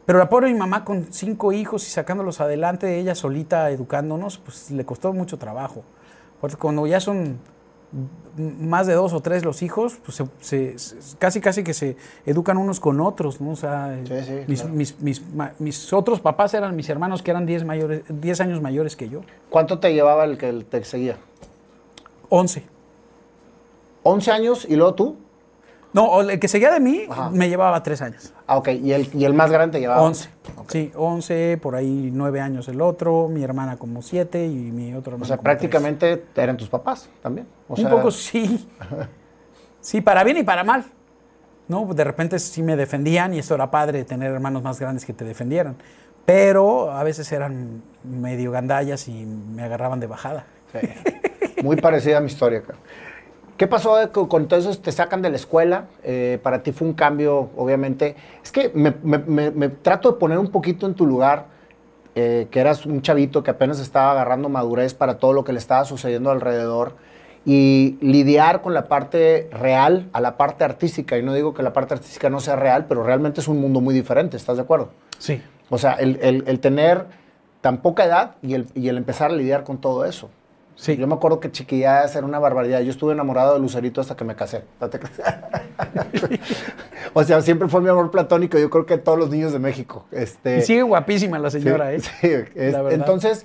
pero la pobre mi mamá con cinco hijos y sacándolos adelante, ella solita educándonos, pues le costó mucho trabajo. Porque cuando ya son más de dos o tres los hijos, pues se- casi casi que se educan unos con otros, ¿no? O sea, Sí, sí, mis, claro. mis- mis mis otros papás eran mis hermanos que eran 10 mayores, 10 años mayores que yo. ¿Cuánto te llevaba el que te seguía? 11. 11 años y luego tú. No, el que seguía de mí Ajá. me llevaba 3 años. Ah, ok. ¿Y el, y el más grande te llevaba? 11. Sí, 11, por ahí 9 años el otro, mi hermana como 7 y mi otro hermano O sea, como prácticamente eran tus papás también. O tres. sea, Un poco sí. Sí, para bien y para mal. ¿No? De repente sí me defendían y esto era padre tener hermanos más grandes que te defendieran. Pero a veces eran medio gandallas y me agarraban de bajada. Sí. Muy parecida a mi historia. cara. ¿Qué pasó que con todo eso te sacan de la escuela? Eh, para ti fue un cambio, obviamente. Es que me, me- me- me trato de poner un poquito en tu lugar, eh, que eras un chavito que apenas estaba agarrando madurez para todo lo que le estaba sucediendo alrededor y lidiar con la parte real a la parte artística. Y no digo que la parte artística no sea real, pero realmente es un mundo muy diferente, ¿estás de acuerdo? Sí. O sea, el, el- el tener tan poca edad y el, y el empezar a lidiar con todo eso. Sí. Yo me acuerdo que chiquilladas era una barbaridad. Yo estuve enamorado de Lucerito hasta que me casé. O sea, siempre fue mi amor platónico. Yo creo que todos los niños de México. Este, Y sigue guapísima la sí, señora, ¿eh? sí, es- La verdad. entonces,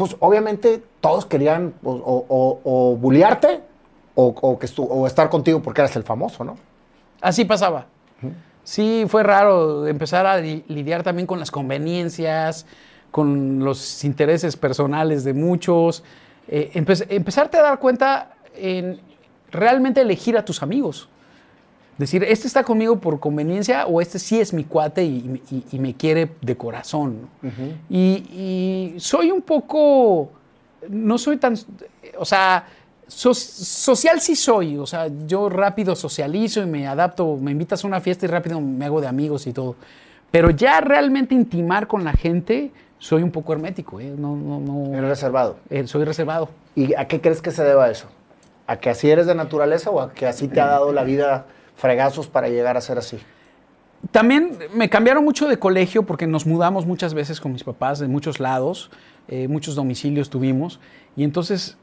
Pues obviamente todos querían o, o, o- o bullearte o, o que estu- o estar contigo porque eras el famoso, ¿no? Así pasaba. Sí, fue raro empezar a li- lidiar también con las conveniencias, con los intereses personales de muchos. Eh, empe- empezarte a dar cuenta en realmente elegir a tus amigos. Decir, este está conmigo por conveniencia o este sí es mi cuate y, y- y me quiere de corazón. ¿no? y, y soy un poco, no soy tan, o sea, so- social sí soy, o sea, yo rápido socializo y me adapto, me invitas a una fiesta y rápido me hago de amigos y todo. Pero ya realmente intimar con la gente, soy un poco hermético, ¿eh? no, no, no, Eres reservado. eh, soy reservado. ¿Y a qué crees que se deba eso? ¿A que así eres de naturaleza o a que así te ha dado la vida fregazos para llegar a ser así? También me cambiaron mucho de colegio porque nos mudamos muchas veces con mis papás de muchos lados, eh, muchos domicilios tuvimos, y entonces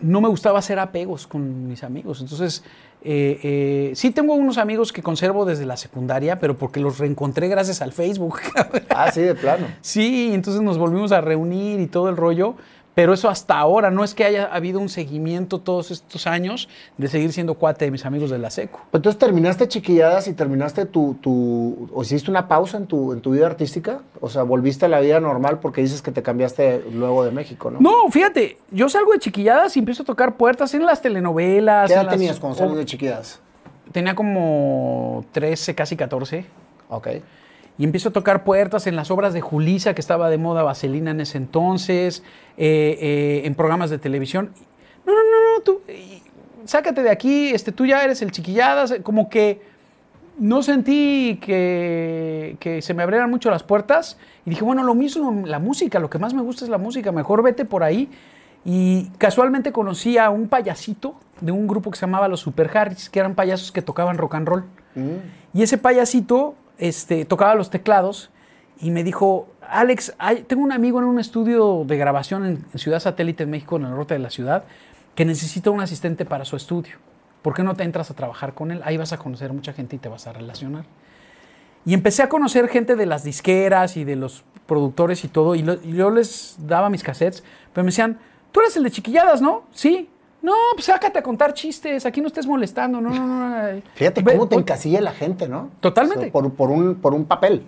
no me gustaba hacer apegos con mis amigos. Entonces, eh, eh, sí tengo unos amigos que conservo desde la secundaria, pero porque los reencontré gracias al Facebook. Ah, sí, de plano. sí, entonces nos volvimos a reunir y todo el rollo, pero eso hasta ahora, no es que haya habido un seguimiento todos estos años de seguir siendo cuate de mis amigos de la secu. Entonces terminaste chiquilladas y terminaste tu, tu o hiciste una pausa en tu, en tu vida artística, o sea, volviste a la vida normal porque dices que te cambiaste luego de México, ¿no? No, fíjate, yo salgo de chiquilladas y empiezo a tocar puertas en las telenovelas. ¿Qué en edad las- tenías cuando saliste de chiquilladas? Tenía como 13, casi 14. Ok. Y empiezo a tocar puertas en las obras de Julisa, que estaba de moda Vaselina en ese entonces, eh, eh, en programas de televisión. No, no, no, no, tú, sácate de aquí, este, tú ya eres el chiquilladas. Como que no sentí que, que se me abrieran mucho las puertas. Y dije, bueno, lo mismo, la música, lo que más me gusta es la música, mejor vete por ahí. Y casualmente conocí a un payasito de un grupo que se llamaba Los Super Harris, que eran payasos que tocaban rock and roll. Y ese payasito este, tocaba los teclados y me dijo, Alex, tengo un amigo en un estudio de grabación en, Ciudad Satélite, en México, en el norte de la ciudad, que necesita un asistente para su estudio. ¿Por qué no te entras a trabajar con él? Ahí vas a conocer mucha gente y te vas a relacionar. Y empecé a conocer gente de las disqueras y de los productores y todo, y, y yo les daba mis cassettes, pero me decían, tú eres el de chiquilladas, ¿no? Sí. No, pues sácate a contar chistes, aquí no estés molestando, no, no, no. Fíjate Ve- cómo te encasilla la gente, ¿no? Totalmente. O sea, por, por un, por un papel.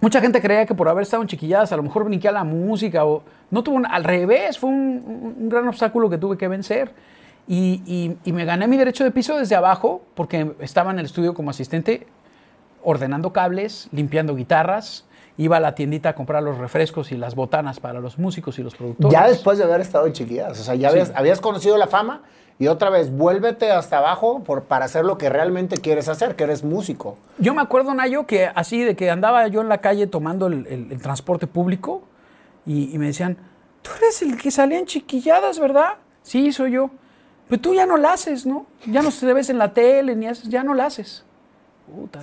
Mucha gente creía que por haber estado en chiquilladas a lo mejor brinqué a la música o no tuvo un- al revés, fue un, un- un gran obstáculo que tuve que vencer. Y, y- y me gané mi derecho de piso desde abajo porque estaba en el estudio como asistente ordenando cables, limpiando guitarras, iba a la tiendita a comprar los refrescos y las botanas para los músicos y los productores. Ya después de haber estado en chiquillas. O sea, ya habías, habías conocido la fama y otra vez vuélvete hasta abajo por, para hacer lo que realmente quieres hacer, que eres músico. Yo me acuerdo, Nayo, que así de que andaba yo en la calle tomando el, el- el transporte público y, y me decían, tú eres el que salía en chiquilladas, ¿verdad? Sí, soy yo. Pero tú ya no la haces, ¿no? Ya no te ves en la tele, ni haces, ya no la haces. Puta,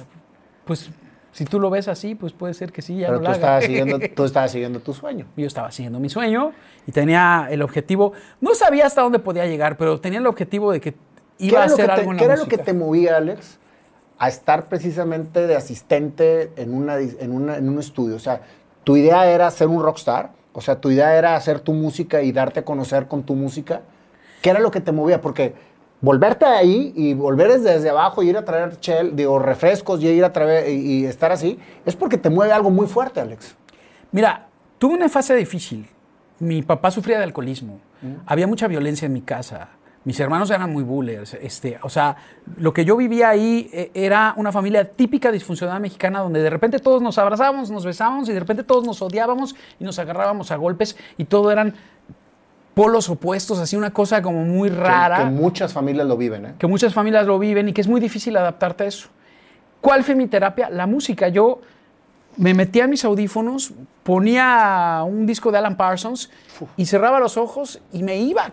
pues si tú lo ves así, pues puede ser que sí, ya Pero no tú estabas, siguiendo, tú estabas siguiendo tu sueño. Yo estaba siguiendo mi sueño y tenía el objetivo, no sabía hasta dónde podía llegar, pero tenía el objetivo de que ¿Qué iba a hacer te, algo qué era lo que te movía, Alex, a estar precisamente de asistente en, una, en, una- en un estudio? O sea, ¿tu idea era ser un rockstar? O sea, ¿tu idea era hacer tu música y darte a conocer con tu música? ¿Qué era lo que te movía? Porque volverte ahí y volver desde, abajo y ir a traer chel, digo, refrescos y ir a traer y, y estar así, es porque te mueve algo muy fuerte, Alex. Mira, tuve una fase difícil. Mi papá sufría de alcoholismo. Mm. Había mucha violencia en mi casa. Mis hermanos eran muy bullers. Este, o sea, lo que yo vivía ahí eh, era una familia típica disfuncional mexicana donde de repente todos nos abrazábamos, nos besábamos y de repente todos nos odiábamos y nos agarrábamos a golpes y todo eran polos opuestos, así una cosa como muy rara Que, muchas familias lo viven, ¿eh? que muchas familias lo viven y que es muy difícil adaptarte a eso. ¿Cuál fue mi terapia? La música. Yo me metía a mis audífonos, ponía un disco de Alan Parsons y cerraba los ojos y me iba.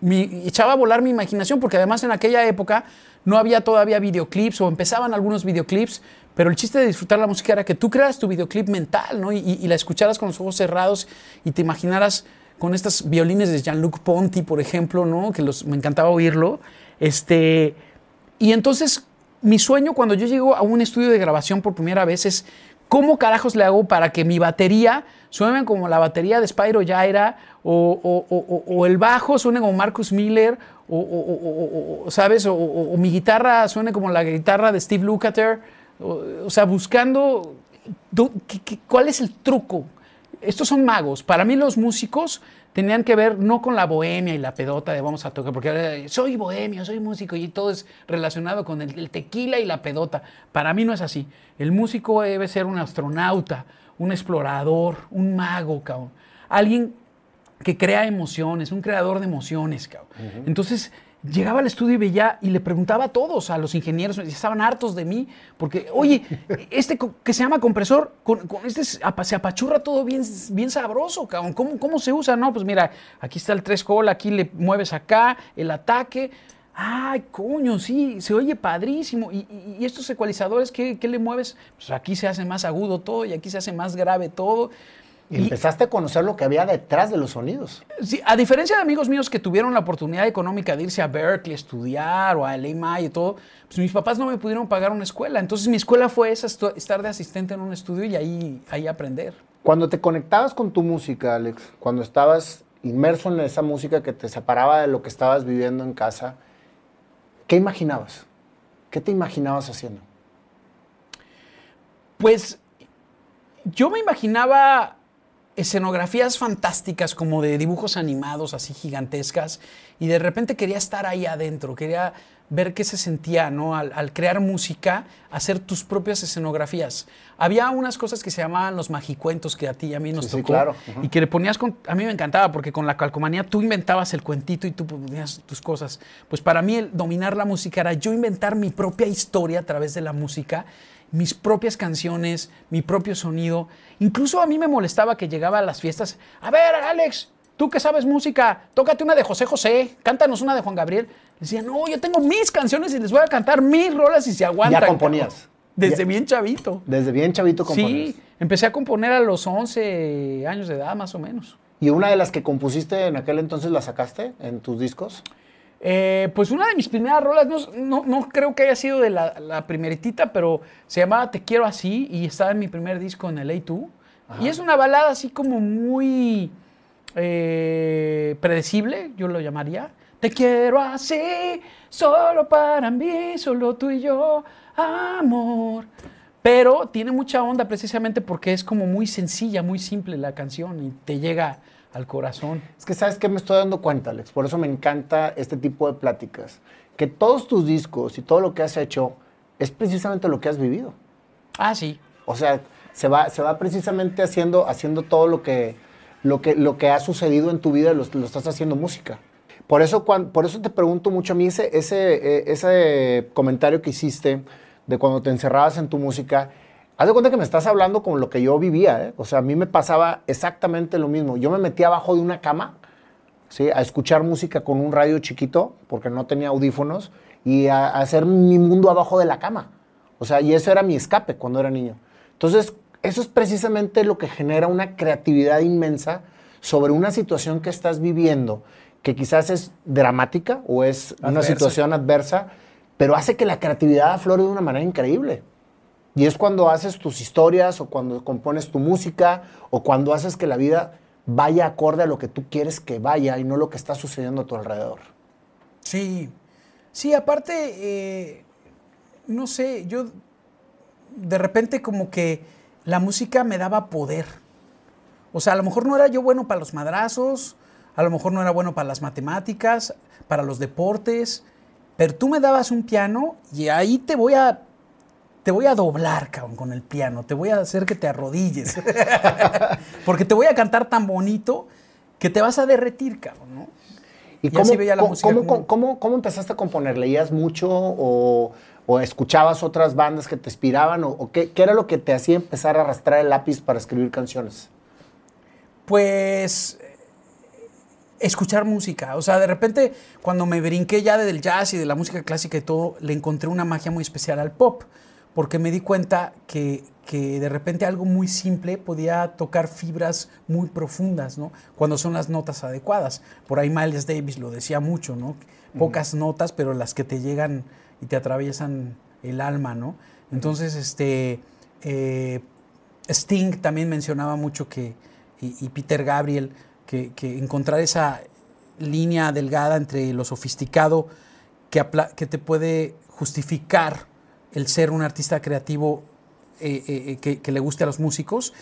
Mi- echaba a volar mi imaginación porque además en aquella época no había todavía videoclips o empezaban algunos videoclips, pero el chiste de disfrutar la música era que tú creas tu videoclip mental, ¿no? Y, y- y la escucharas con los ojos cerrados y te imaginaras con estas violines de Jean-Luc Ponty, por ejemplo, ¿no? Que me encantaba oírlo. Este, y entonces, mi sueño cuando yo llego a un estudio de grabación por primera vez es cómo carajos le hago para que mi batería suene como la batería de Spyro Gyra o, o- o- o- el bajo suene como Marcus Miller o, ¿sabes? O, mi guitarra suene como la guitarra de Steve Lukather. O, sea, buscando cuál es el truco. Estos son magos. Para mí los músicos tenían que ver no con la bohemia y la pedota de vamos a tocar, porque soy bohemio, soy músico y todo es relacionado con el, el tequila y la pedota. Para mí no es así. El músico debe ser un astronauta, un explorador, un mago, cabrón. Alguien que crea emociones, un creador de emociones, cabrón. Entonces llegaba al estudio y veía y le preguntaba a todos, a los ingenieros, estaban hartos de mí, porque, oye, este que se llama compresor, con, con este se apa- se apachurra todo bien, bien sabroso, cabrón. ¿Cómo, ¿Cómo se usa? No, pues mira, aquí está el tres call, aquí le mueves acá, el ataque. Ay, coño, sí, se oye padrísimo. ¿Y, y- y estos ecualizadores qué, qué le mueves? Pues aquí se hace más agudo todo y aquí se hace más grave todo. Y empezaste a conocer lo que había detrás de los sonidos. Sí, a diferencia de amigos míos que tuvieron la oportunidad económica de irse a Berkeley a estudiar o a LA y todo, pues mis papás no me pudieron pagar una escuela. Entonces mi escuela fue esa, estar de asistente en un estudio y ahí, ahí aprender. Cuando te conectabas con tu música, Alex, cuando estabas inmerso en esa música que te separaba de lo que estabas viviendo en casa, ¿qué imaginabas? ¿Qué te imaginabas haciendo? Pues yo me imaginaba escenografías fantásticas como de dibujos animados así gigantescas y de repente quería estar ahí adentro, quería ver qué se sentía, ¿no? Al, al crear música, hacer tus propias escenografías. Había unas cosas que se llamaban los magicuentos que a ti y a mí nos Sí, sí, tocó claro. y que le ponías con, a mí me encantaba porque con la calcomanía tú inventabas el cuentito y tú ponías tus cosas. Pues para mí el dominar la música era yo inventar mi propia historia a través de la música, mis propias canciones, mi propio sonido. Incluso a mí me molestaba que llegaba a las fiestas, a ver, Alex, tú que sabes música, tócate una de José José, cántanos una de Juan Gabriel. Decía, no, yo tengo mis canciones y les voy a cantar mis rolas y se aguantan. ya componías. cabrón". Desde Ya- bien chavito. Desde bien chavito compones. Sí, empecé a componer a los 11 años de edad, más o menos. ¿Y una de las que compusiste en aquel entonces la sacaste en tus discos? Eh, pues una de mis primeras rolas, no, no- no creo que haya sido de la, la primeritita, pero se llamaba Te quiero así y estaba en mi primer disco en el A2. Y es una balada así como muy eh, predecible, yo lo llamaría. Te quiero así, solo para mí, solo tú y yo, amor. Pero tiene mucha onda precisamente porque es como muy sencilla, muy simple la canción y te llega al corazón. Es que sabes que me estoy dando cuenta, Alex. Por eso me encanta este tipo de pláticas. Que todos tus discos y todo lo que has hecho es precisamente lo que has vivido. Ah, sí. O sea, se va, se va precisamente haciendo, haciendo todo lo que, lo, que, lo que ha sucedido en tu vida, lo, lo estás haciendo música. Por eso, por eso te pregunto mucho a mí ese, ese, eh, ese comentario que hiciste de cuando te encerrabas en tu música. Haz de cuenta que me estás hablando como lo que yo vivía. ¿eh? O sea, a mí me pasaba exactamente lo mismo. Yo me metía abajo de una cama ¿sí? a escuchar música con un radio chiquito, porque no tenía audífonos, y a, a hacer mi mundo abajo de la cama. O sea, y eso era mi escape cuando era niño. Entonces, eso es precisamente lo que genera una creatividad inmensa sobre una situación que estás viviendo, que quizás es dramática o es una situación adversa, pero hace que la creatividad aflore de una manera increíble. Y es cuando haces tus historias o cuando compones tu música o cuando haces que la vida vaya acorde a lo que tú quieres que vaya y no lo que está sucediendo a tu alrededor. Sí, sí, aparte, eh, no sé, yo de repente como que la música me daba poder. O sea, a lo mejor no era yo bueno para los madrazos, a lo mejor no era bueno para las matemáticas, para los deportes, pero tú me dabas un piano y ahí te voy a te voy a doblar, cabrón, con el piano, te voy a hacer que te arrodilles. Porque te voy a cantar tan bonito que te vas a derretir, cabrón, ¿no? ¿Y, Y cómo, así veía la cómo- música cómo- como- cómo- cómo empezaste a componer? ¿Leías mucho o, o escuchabas otras bandas que te inspiraban? ¿O, o qué, qué era lo que te hacía empezar a arrastrar el lápiz para escribir canciones? Pues escuchar música. O sea, de repente, cuando me brinqué ya del jazz y de la música clásica y todo, le encontré una magia muy especial al pop. Porque me di cuenta que, que de repente algo muy simple podía tocar fibras muy profundas, ¿no? Cuando son las notas adecuadas. Por ahí Miles Davis lo decía mucho, ¿no? Pocas notas, pero las que te llegan y te atraviesan el alma, ¿no? Entonces, este. eh, Sting también mencionaba mucho que, y, y Peter Gabriel, que, que encontrar esa línea delgada entre lo sofisticado que, que te puede justificar el ser un artista creativo eh, eh, eh, que, le guste a los músicos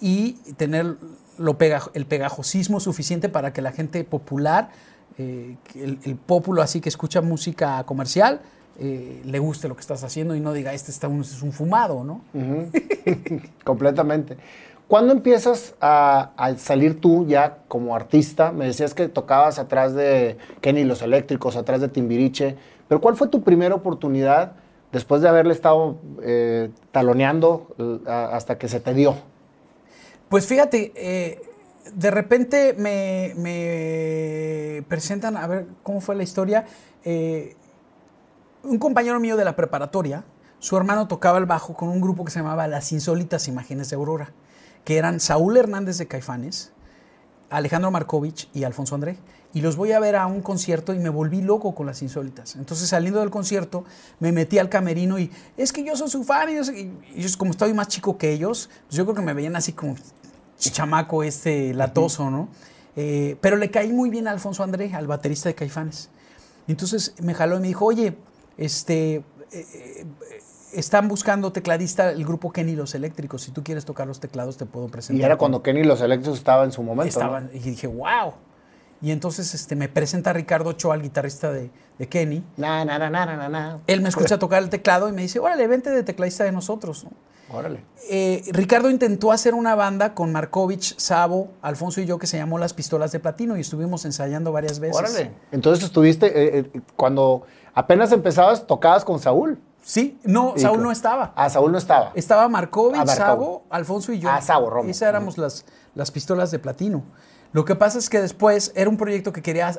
y tener lo el pegajosismo suficiente para que la gente popular, el, el así que escucha música comercial, le guste lo que estás haciendo y no diga, este está un, es un fumado, ¿no? Completamente. ¿Cuándo empiezas a, a salir tú ya como artista? Me decías que tocabas atrás de Kenny los Eléctricos, atrás de Timbiriche, pero ¿cuál fue tu primera oportunidad después de haberle estado eh, taloneando eh, hasta que se te dio? Pues fíjate, eh, de repente me, presentan, a ver cómo fue la historia. un compañero mío de la preparatoria, su hermano tocaba el bajo con un grupo que se llamaba Las Insólitas Imágenes de Aurora, que eran Saúl Hernández de Caifanes, Alejandro Markovich y Alfonso André. Y los voy a ver a un concierto y me volví loco con las insólitas. Entonces saliendo del concierto me metí al camerino y es que yo soy su fan y yo, soy- y yo como estoy más chico que ellos, pues yo creo que me veían así como chamaco este latoso, ¿no? Eh, pero le caí muy bien a Alfonso André, al baterista de Caifanes. Entonces me jaló y me dijo, oye, este, eh, eh, están buscando tecladista el grupo Kenny Los Eléctricos. Si tú quieres tocar los teclados, te puedo presentar. Y era cuando Kenny los Eléctricos estaba en su momento. Y dije, wow. Y entonces este, me presenta Ricardo Ochoa, el guitarrista de, de Kenny. Na, na, na. Él me escucha tocar el teclado y me dice, órale, vente de tecladista de nosotros. ¿no? Órale. Eh, Ricardo intentó hacer una banda con Markovich, Sabo, Alfonso y yo que se llamó Las Pistolas de Platino y estuvimos ensayando varias veces. Órale. Entonces estuviste, eh, eh, cuando apenas empezabas, tocabas con Saúl. Sí, no, Saúl no estaba. Ah, Saúl no estaba. Estaba Markovich, Ah, Markovich. Sabo, Alfonso y yo. Ah, Sabo, Romo. Esas éramos las, las pistolas de platino. Lo que pasa es que después era un proyecto que quería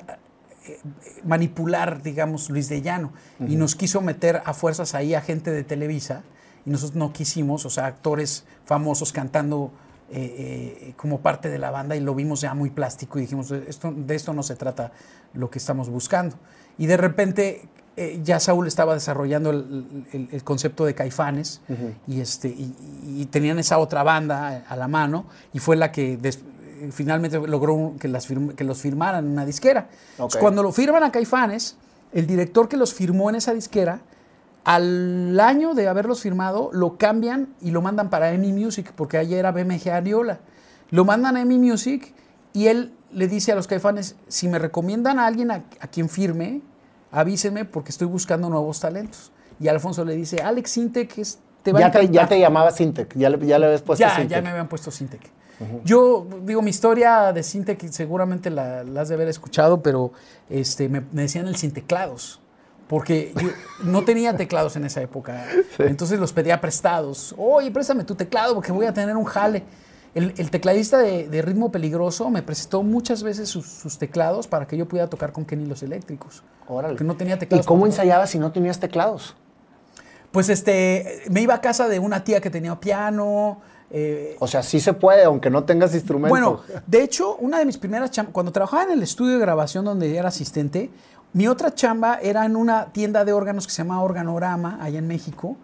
eh, manipular, digamos, Luis de Llano. Y nos quiso meter a fuerzas ahí a gente de Televisa. y nosotros no quisimos, o sea, actores famosos cantando eh, eh, como parte de la banda y lo vimos ya muy plástico y dijimos, esto, de esto no se trata lo que estamos buscando. Y de repente eh, ya Saúl estaba desarrollando el, el- el concepto de Caifanes y, este, y, y tenían esa otra banda a la mano y fue la que des- finalmente logró que, las que los firmaran en una disquera. Entonces. Cuando lo firman a Caifanes, el director que los firmó en esa disquera, al año de haberlos firmado, lo cambian y lo mandan para EMI Music, porque ayer era BMG Ariola. Lo mandan a EMI Music y él le dice a los caifanes, si me recomiendan a alguien a, a quien firme, avísenme porque estoy buscando nuevos talentos. Y Alfonso le dice, Alex Sintek es- te va a Ya te, ya encantar". te llamaba Sintec, ya le, ya le habías puesto Ya, Sintec. ya me habían puesto Sintec. Yo digo, mi historia de Sintec seguramente la, la has de haber escuchado, pero este, me, me decían el Sinteclados. Porque yo no tenía teclados en esa época. Entonces los pedía prestados. Oye, préstame tu teclado porque voy a tener un jale. El, el tecladista de, de Ritmo Peligroso me prestó muchas veces sus, sus teclados para que yo pudiera tocar con Kenny los eléctricos. Órale. Porque no tenía ¿Y teclados. cómo para tocar. ensayabas si no tenías teclados? Pues este, me iba a casa de una tía que tenía piano. Eh, O sea, sí se puede, aunque no tengas instrumentos. Bueno, de hecho, una de mis primeras chambas, cuando trabajaba en el estudio de grabación donde era asistente, mi otra chamba era en una tienda de órganos que se llama Organorama, allá en México,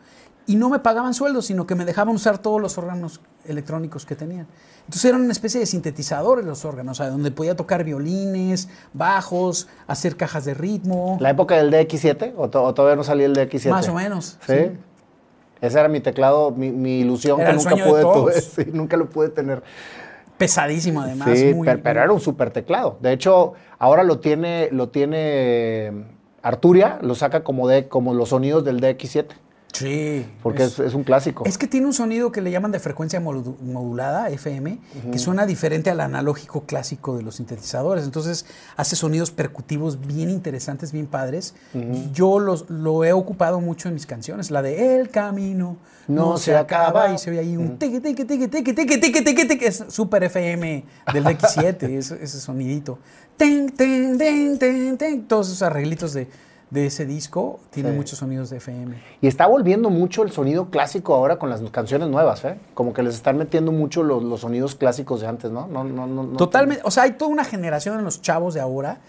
y no me pagaban sueldo, sino que me dejaban usar todos los órganos electrónicos que tenían. Entonces eran una especie de sintetizadores los órganos, o sea, donde podía tocar violines, bajos, hacer cajas de ritmo, ¿La época del DX7? ¿O, to- o todavía no salía el DX7? más o menos. ¿Sí? Ese era mi teclado, mi, mi ilusión Era que nunca pude todos. tuve- sí, nunca lo pude tener. Pesadísimo además. sí, muy- pero, era un super teclado. De hecho, ahora lo tiene, lo tiene eh, Arturia, lo saca como, de, como los sonidos del DX7, Sí. Porque es, un clásico. Es que tiene un sonido que le llaman de frecuencia modulada, FM, que suena diferente al analógico clásico de los sintetizadores. Entonces hace sonidos percutivos bien interesantes, bien padres. Yo los, lo he ocupado mucho en mis canciones. La de El Camino no, se, acaba. y se ve ahí un teque, teque, teque, teque, teque, teque, teque, teque. Es súper FM del DX7, ese, ese sonidito. Ten, ten, ten, ten, ten. Todos esos arreglitos de de ese disco tienen Sí. muchos sonidos de FM. Y está volviendo mucho el sonido clásico ahora con las canciones nuevas, ¿eh? Como que les están metiendo mucho los, los sonidos clásicos de antes, ¿no? no, no, no, no Totalmente, o sea, hay toda una generación en los chavos de ahora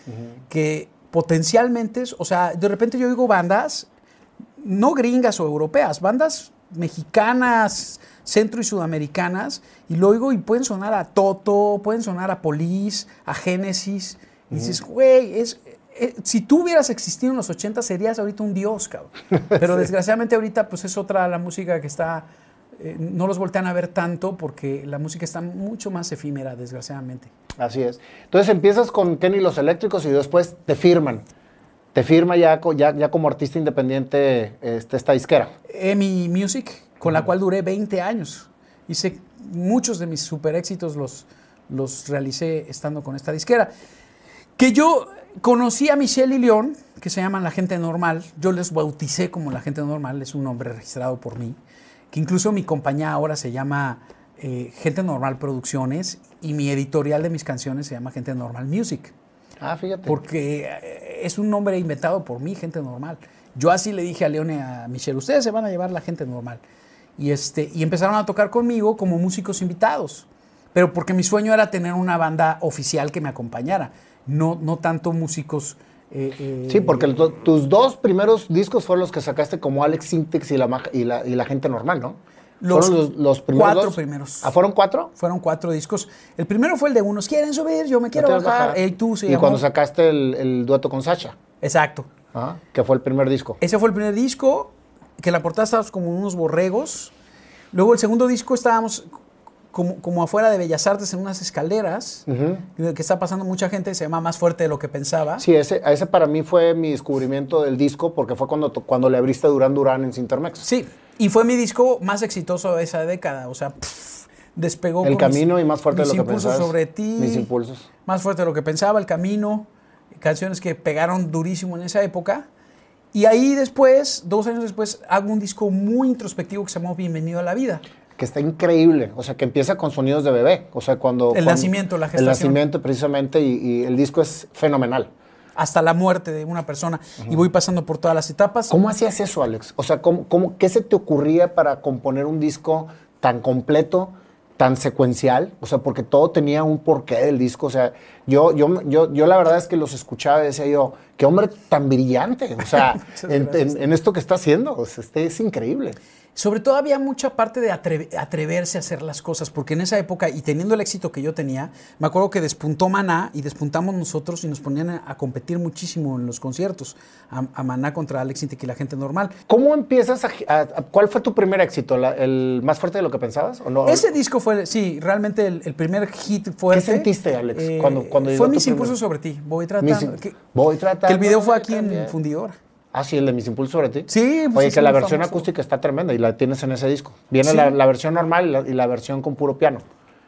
que potencialmente, o sea, de repente yo digo bandas, no gringas o europeas, bandas mexicanas, centro y sudamericanas, y lo oigo y pueden sonar a Toto, pueden sonar a Police, a Génesis, y dices, güey, es... eh, si tú hubieras existido en los 80 serías ahorita un dios, cabrón. Pero desgraciadamente ahorita pues es otra la música que está eh, no los voltean a ver tanto porque la música está mucho más efímera, desgraciadamente. Así es. Entonces empiezas con Kenny los Eléctricos y después te firman. Te firma ya, ya, ya como artista independiente este, esta disquera. EMI Music, con la cual duré 20 años. Hice muchos de mis super éxitos los, los realicé estando con esta disquera. Que yo conocí a Michelle y León, que se llaman La Gente Normal. Yo les bauticé como La Gente Normal, es un nombre registrado por mí. Que incluso mi compañía ahora se llama eh, Gente Normal Producciones y mi editorial de mis canciones se llama Gente Normal Music. Ah, fíjate. Porque eh, es un nombre inventado por mí, gente normal. Yo así le dije a Leone y a Michelle, ustedes se van a llevar la gente normal. Y, este, y empezaron a tocar conmigo como músicos invitados. Pero porque mi sueño era tener una banda oficial que me acompañara, no, no tanto músicos... eh, eh, Sí, porque el- tus dos primeros discos fueron los que sacaste como Alex Sintex y la, ma- y la, y la gente normal, ¿no? Los fueron los, los primeros cuatro dos? primeros. ¿Ah, fueron cuatro? Fueron cuatro discos. El primero fue el de unos quieren subir, yo me quiero ¿No te bajar. bajar? Ey, tú se y llamó. cuando sacaste el, el dueto con Sacha, Exacto. ¿ah? que fue el primer disco. Ese fue el primer disco, que la portada estábamos como unos borregos. Luego el segundo disco estábamos como, como afuera de Bellas Artes en unas escaleras, que está pasando mucha gente, se llama Más Fuerte de lo que pensaba. Sí, ese, ese para mí fue mi descubrimiento del disco porque fue cuando, cuando le abriste Durán Durán en Sintermex. Sí, y fue mi disco más exitoso de esa década, o sea, pff, despegó El camino mis- y más fuerte de mis lo que impulsos pensabas. sobre ti. Mis impulsos. Más fuerte de lo que pensaba, El Camino, canciones que pegaron durísimo en esa época. Y ahí después, dos años después, hago un disco muy introspectivo que se llamó Bienvenido a la Vida. Que está increíble, o sea, que empieza con sonidos de bebé, o sea, cuando... El cuando- nacimiento, la El gestación. nacimiento, precisamente, y, y el disco es fenomenal. hasta la muerte de una persona y voy pasando por todas las etapas. ¿Cómo hacías eso, Alex? O sea, ¿cómo, cómo, ¿qué se te ocurría para componer un disco tan completo, tan secuencial? O sea, porque todo tenía un porqué del disco. O sea, yo, yo, yo, yo la verdad es que los escuchaba y decía yo, qué hombre tan brillante. O sea, en, en- en esto que está haciendo. O sea, este es increíble. Sobre todo había mucha parte de atreve- atreverse a hacer las cosas, porque en esa época, y teniendo el éxito que yo tenía, me acuerdo que despuntó Maná y despuntamos nosotros y nos ponían a, competir muchísimo en los conciertos, a, a Maná contra Alex Intec y la gente normal. ¿Cómo empiezas a, ¿Cuál fue tu primer éxito? ¿La- ¿El más fuerte de lo que pensabas? ¿O no? Ese disco fue, sí, realmente el, el primer hit fuerte. Eh, sentiste, Alex, cuando- cuando llegó Fue Mis impulsos sobre ti. Voy tratando. Mis- que, voy tratando que el video fue aquí en. Fundidora. Ah, sí, el de Mis Impulsos sobre ti. Sí, pues Oye, es que la versión famoso. acústica está tremenda y la tienes en ese disco. Viene Sí. la, la versión normal y la, y la versión con puro piano,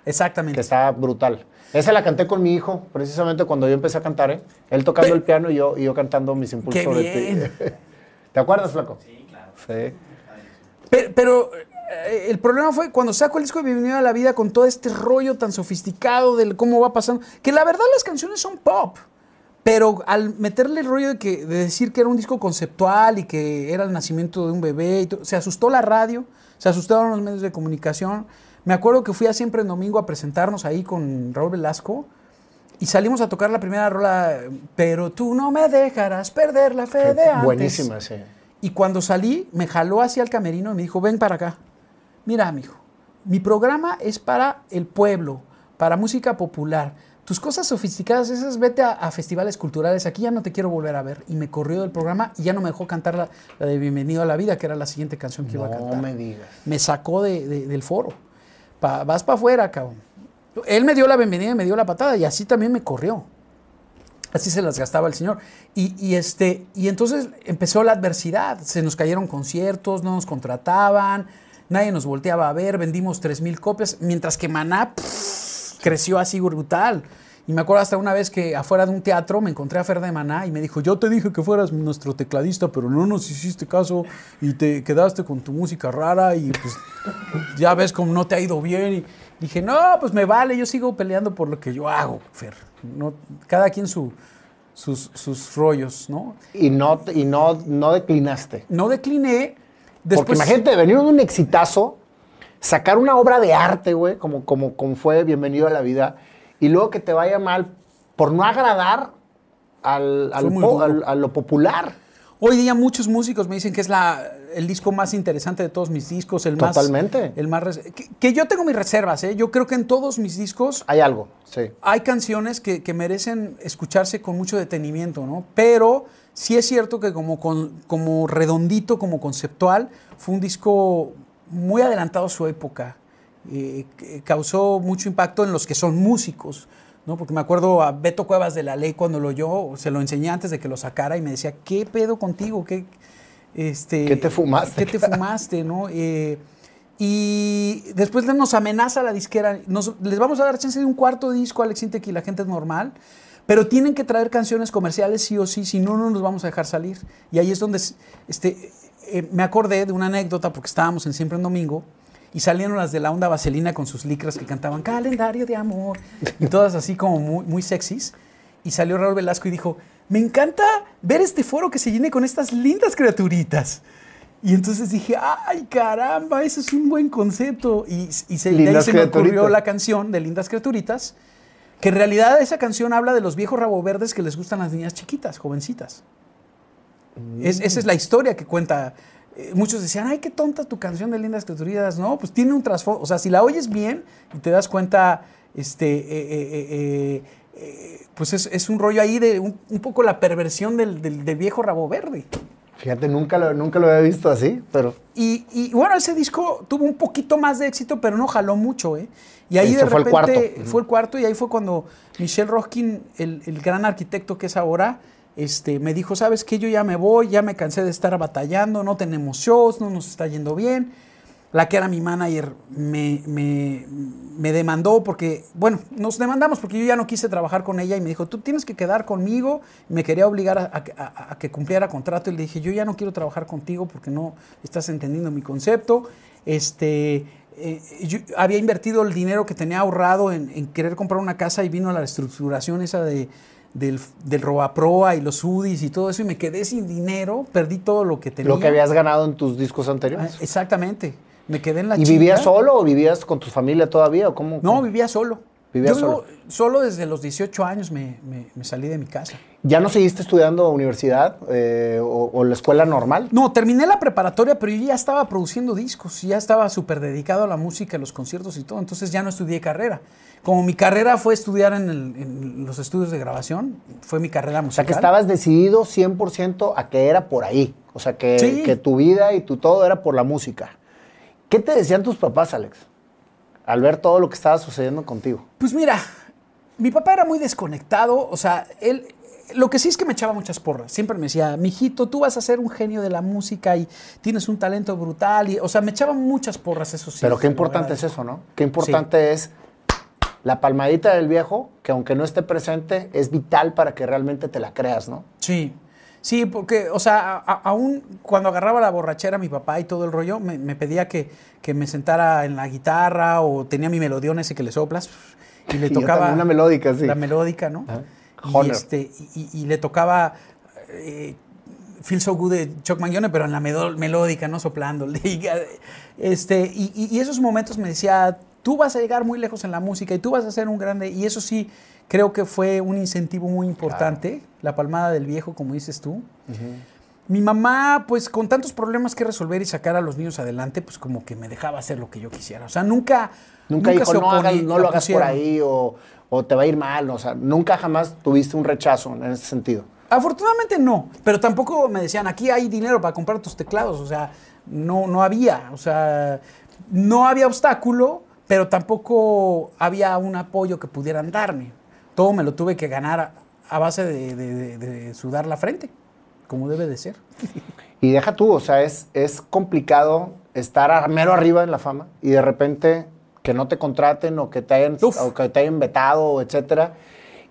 Exactamente. que está brutal. Esa la canté con mi hijo, precisamente cuando yo empecé a cantar, ¿eh? Él tocando el piano y yo, y yo cantando Mis Impulsos Qué sobre bien. ti. ¿Te acuerdas, Flaco? Sí, claro. Sí. Pero, pero, eh, el problema fue cuando saco el disco de Bienvenido a la Vida con todo este rollo tan sofisticado del cómo va pasando, que la verdad las canciones son pop, pero al meterle el rollo de, que, de decir que era un disco conceptual y que era el nacimiento de un bebé, y todo, se asustó la radio, se asustaron los medios de comunicación. Me acuerdo que fui a Siempre en Domingo a presentarnos ahí con Raúl Velasco. Y salimos a tocar la primera rola, pero tú no me dejarás perder la fe de antes. Buenísima, sí. Y cuando salí, me jaló hacia el camerino y me dijo, ven para acá. Mira, amigo, mi programa es para el pueblo, para música popular. Tus cosas sofisticadas, esas, vete a, a festivales culturales. Aquí ya no te quiero volver a ver. Y me corrió del programa y ya no me dejó cantar la, la de Bienvenido a la Vida, que era la siguiente canción que iba a No cantar. me digas. Me sacó de- de- del foro. Pa- vas para afuera, cabrón. Él me dio la bienvenida y me dio la patada y así también me corrió. Así se las gastaba el señor. Y, y este, y entonces empezó la adversidad. Se nos cayeron conciertos, no nos contrataban, nadie nos volteaba a ver, vendimos 3.000 copias, mientras que Maná pff, creció así brutal. Y me acuerdo hasta una vez que afuera de un teatro me encontré a Fer de Maná y me dijo, yo te dije que fueras nuestro tecladista, pero no nos hiciste caso y te quedaste con tu música rara y pues ya ves cómo no te ha ido bien. Y dije, no, pues me vale, yo sigo peleando por lo que yo hago, Fer. No, cada quien su, sus, sus rollos, ¿no? Y no, y no, no declinaste. No decliné. Después, Porque imagínate, venir de un exitazo, sacar una obra de arte, güey, como, como, como fue Bienvenido a la Vida, y luego que te vaya mal por no agradar al, al po- a lo popular. Hoy día muchos músicos me dicen que es la, el disco más interesante de todos mis discos, el más... Totalmente. El más que yo tengo mis reservas, ¿eh? Yo creo que en todos mis discos Hay algo, sí. hay canciones que, que merecen escucharse con mucho detenimiento, ¿no? Pero sí es cierto que como, con- como redondito, como conceptual, fue un disco muy adelantado a su época. Eh, causó mucho impacto en los que son músicos, ¿no? Porque me acuerdo a Beto Cuevas de la Ley cuando lo oyó, se lo enseñé antes de que lo sacara y me decía, ¿qué pedo contigo? ¿Qué, este, ¿Qué te fumaste? ¿Qué te fumaste, no? Eh, y después nos amenaza la disquera. Nos- les vamos a dar chance de un cuarto disco a Alex Intec y la gente es normal. Pero tienen que traer canciones comerciales sí o sí, si no, no nos vamos a dejar salir. Y ahí es donde este, eh, me acordé de una anécdota, porque estábamos en Siempre en Domingo, y salieron las de la onda vaselina con sus licras que cantaban Calendario de Amor, y todas así como muy, muy sexys. Y salió Raúl Velasco y dijo, me encanta ver este foro que se llene con estas lindas criaturitas. Y entonces dije, ay caramba, eso es un buen concepto. Y, y se, de ahí se me ocurrió la canción de Lindas Criaturitas, que en realidad esa canción habla de los viejos rabo verdes que les gustan las niñas chiquitas, jovencitas. Es- esa es la historia que cuenta. Eh, muchos decían, ay, qué tonta tu canción de Lindas Criaturitas. No, pues tiene un trasfondo. O sea, si la oyes bien y te das cuenta, este, eh, eh, pues es, es un rollo ahí de un, un poco la perversión del, del- del viejo rabo verde. Fíjate, nunca lo, nunca lo había visto así, pero Y, y, bueno, ese disco tuvo un poquito más de éxito, pero no jaló mucho, ¿eh? Y ahí Este de fue el repente cuarto. fue el cuarto y ahí fue cuando Michelle Roskin, el, el gran arquitecto que es ahora, este, me dijo, ¿sabes qué? Yo ya me voy, ya me cansé de estar batallando, no tenemos shows, no nos está yendo bien. La que era mi manager me, me- me demandó porque, bueno, nos demandamos porque yo ya no quise trabajar con ella y me dijo, tú tienes que quedar conmigo. Me quería obligar a que cumpliera contrato y le dije, yo ya no quiero trabajar contigo porque no estás entendiendo mi concepto. Este, eh, yo había invertido el dinero que tenía ahorrado en, en querer comprar una casa y vino la reestructuración esa de, del, del Robaproa y los UDIs y todo eso y me quedé sin dinero, perdí todo lo que tenía. Lo que habías ganado en tus discos Ah, anteriores. Exactamente. Me quedé en la ¿Y vivías solo o vivías con tu familia todavía? ¿O cómo? No, vivía solo. Yo solo. desde los 18 años me, me- me salí de mi casa. ¿Ya no seguiste estudiando universidad eh, o, o la escuela normal? No, terminé la preparatoria, pero yo ya estaba produciendo discos, ya estaba súper dedicado a la música, a los conciertos y todo, entonces ya no estudié carrera. Como mi carrera fue estudiar en, el- en los estudios de grabación, fue mi carrera O sea, musical. que estabas decidido 100% a que era por ahí. O sea, que, Sí. que tu vida y tu todo era por la música. ¿Qué te decían tus papás, Alex? Al ver todo lo que estaba sucediendo contigo. Pues mira, mi papá era muy desconectado, o sea, él, lo que sí es que me echaba muchas porras. Siempre me decía, mijito, tú vas a ser un genio de la música y tienes un talento brutal. Y, o sea, me echaba muchas porras, eso sí. Pero qué importante es eso, ¿no? Qué importante es la palmadita del viejo, que aunque no esté presente, es vital para que realmente te la creas, ¿no? Sí, sí, porque, o sea, aún cuando agarraba la borrachera mi papá y todo el rollo, me, me pedía que, que me sentara en la guitarra o tenía mi melodión ese que le soplas y le tocaba... una melódica, sí. La melódica, ¿no? Ajá. Y, este, y, y- le tocaba eh, Feel So Good de Chuck Mangione, pero en la melódica, no eh, este, y, y- y esos momentos me decía, tú vas a llegar muy lejos en la música y tú vas a ser un grande. Y eso sí, creo que fue un incentivo muy importante, la palmada del viejo, como dices tú. Mi mamá, pues con tantos problemas que resolver y sacar a los niños adelante, pues como que me dejaba hacer lo que yo quisiera. O sea, nunca... Nunca, dijo, se no, hagas- no lo hagas por opusieron". ahí o, o te va a ir mal. O sea, nunca jamás tuviste un rechazo en ese sentido. Afortunadamente no, pero tampoco me decían, aquí hay dinero para comprar tus teclados, o sea, no, no había, o sea, no había obstáculo, pero tampoco había un apoyo que pudieran darme. Todo me lo tuve que ganar a, a base de, de- de- de sudar la frente, como debe de ser. Y deja tú, o sea, es, es complicado estar a- mero arriba en la fama y de repente que no te contraten o que te hayan, o que te hayan vetado, etcétera.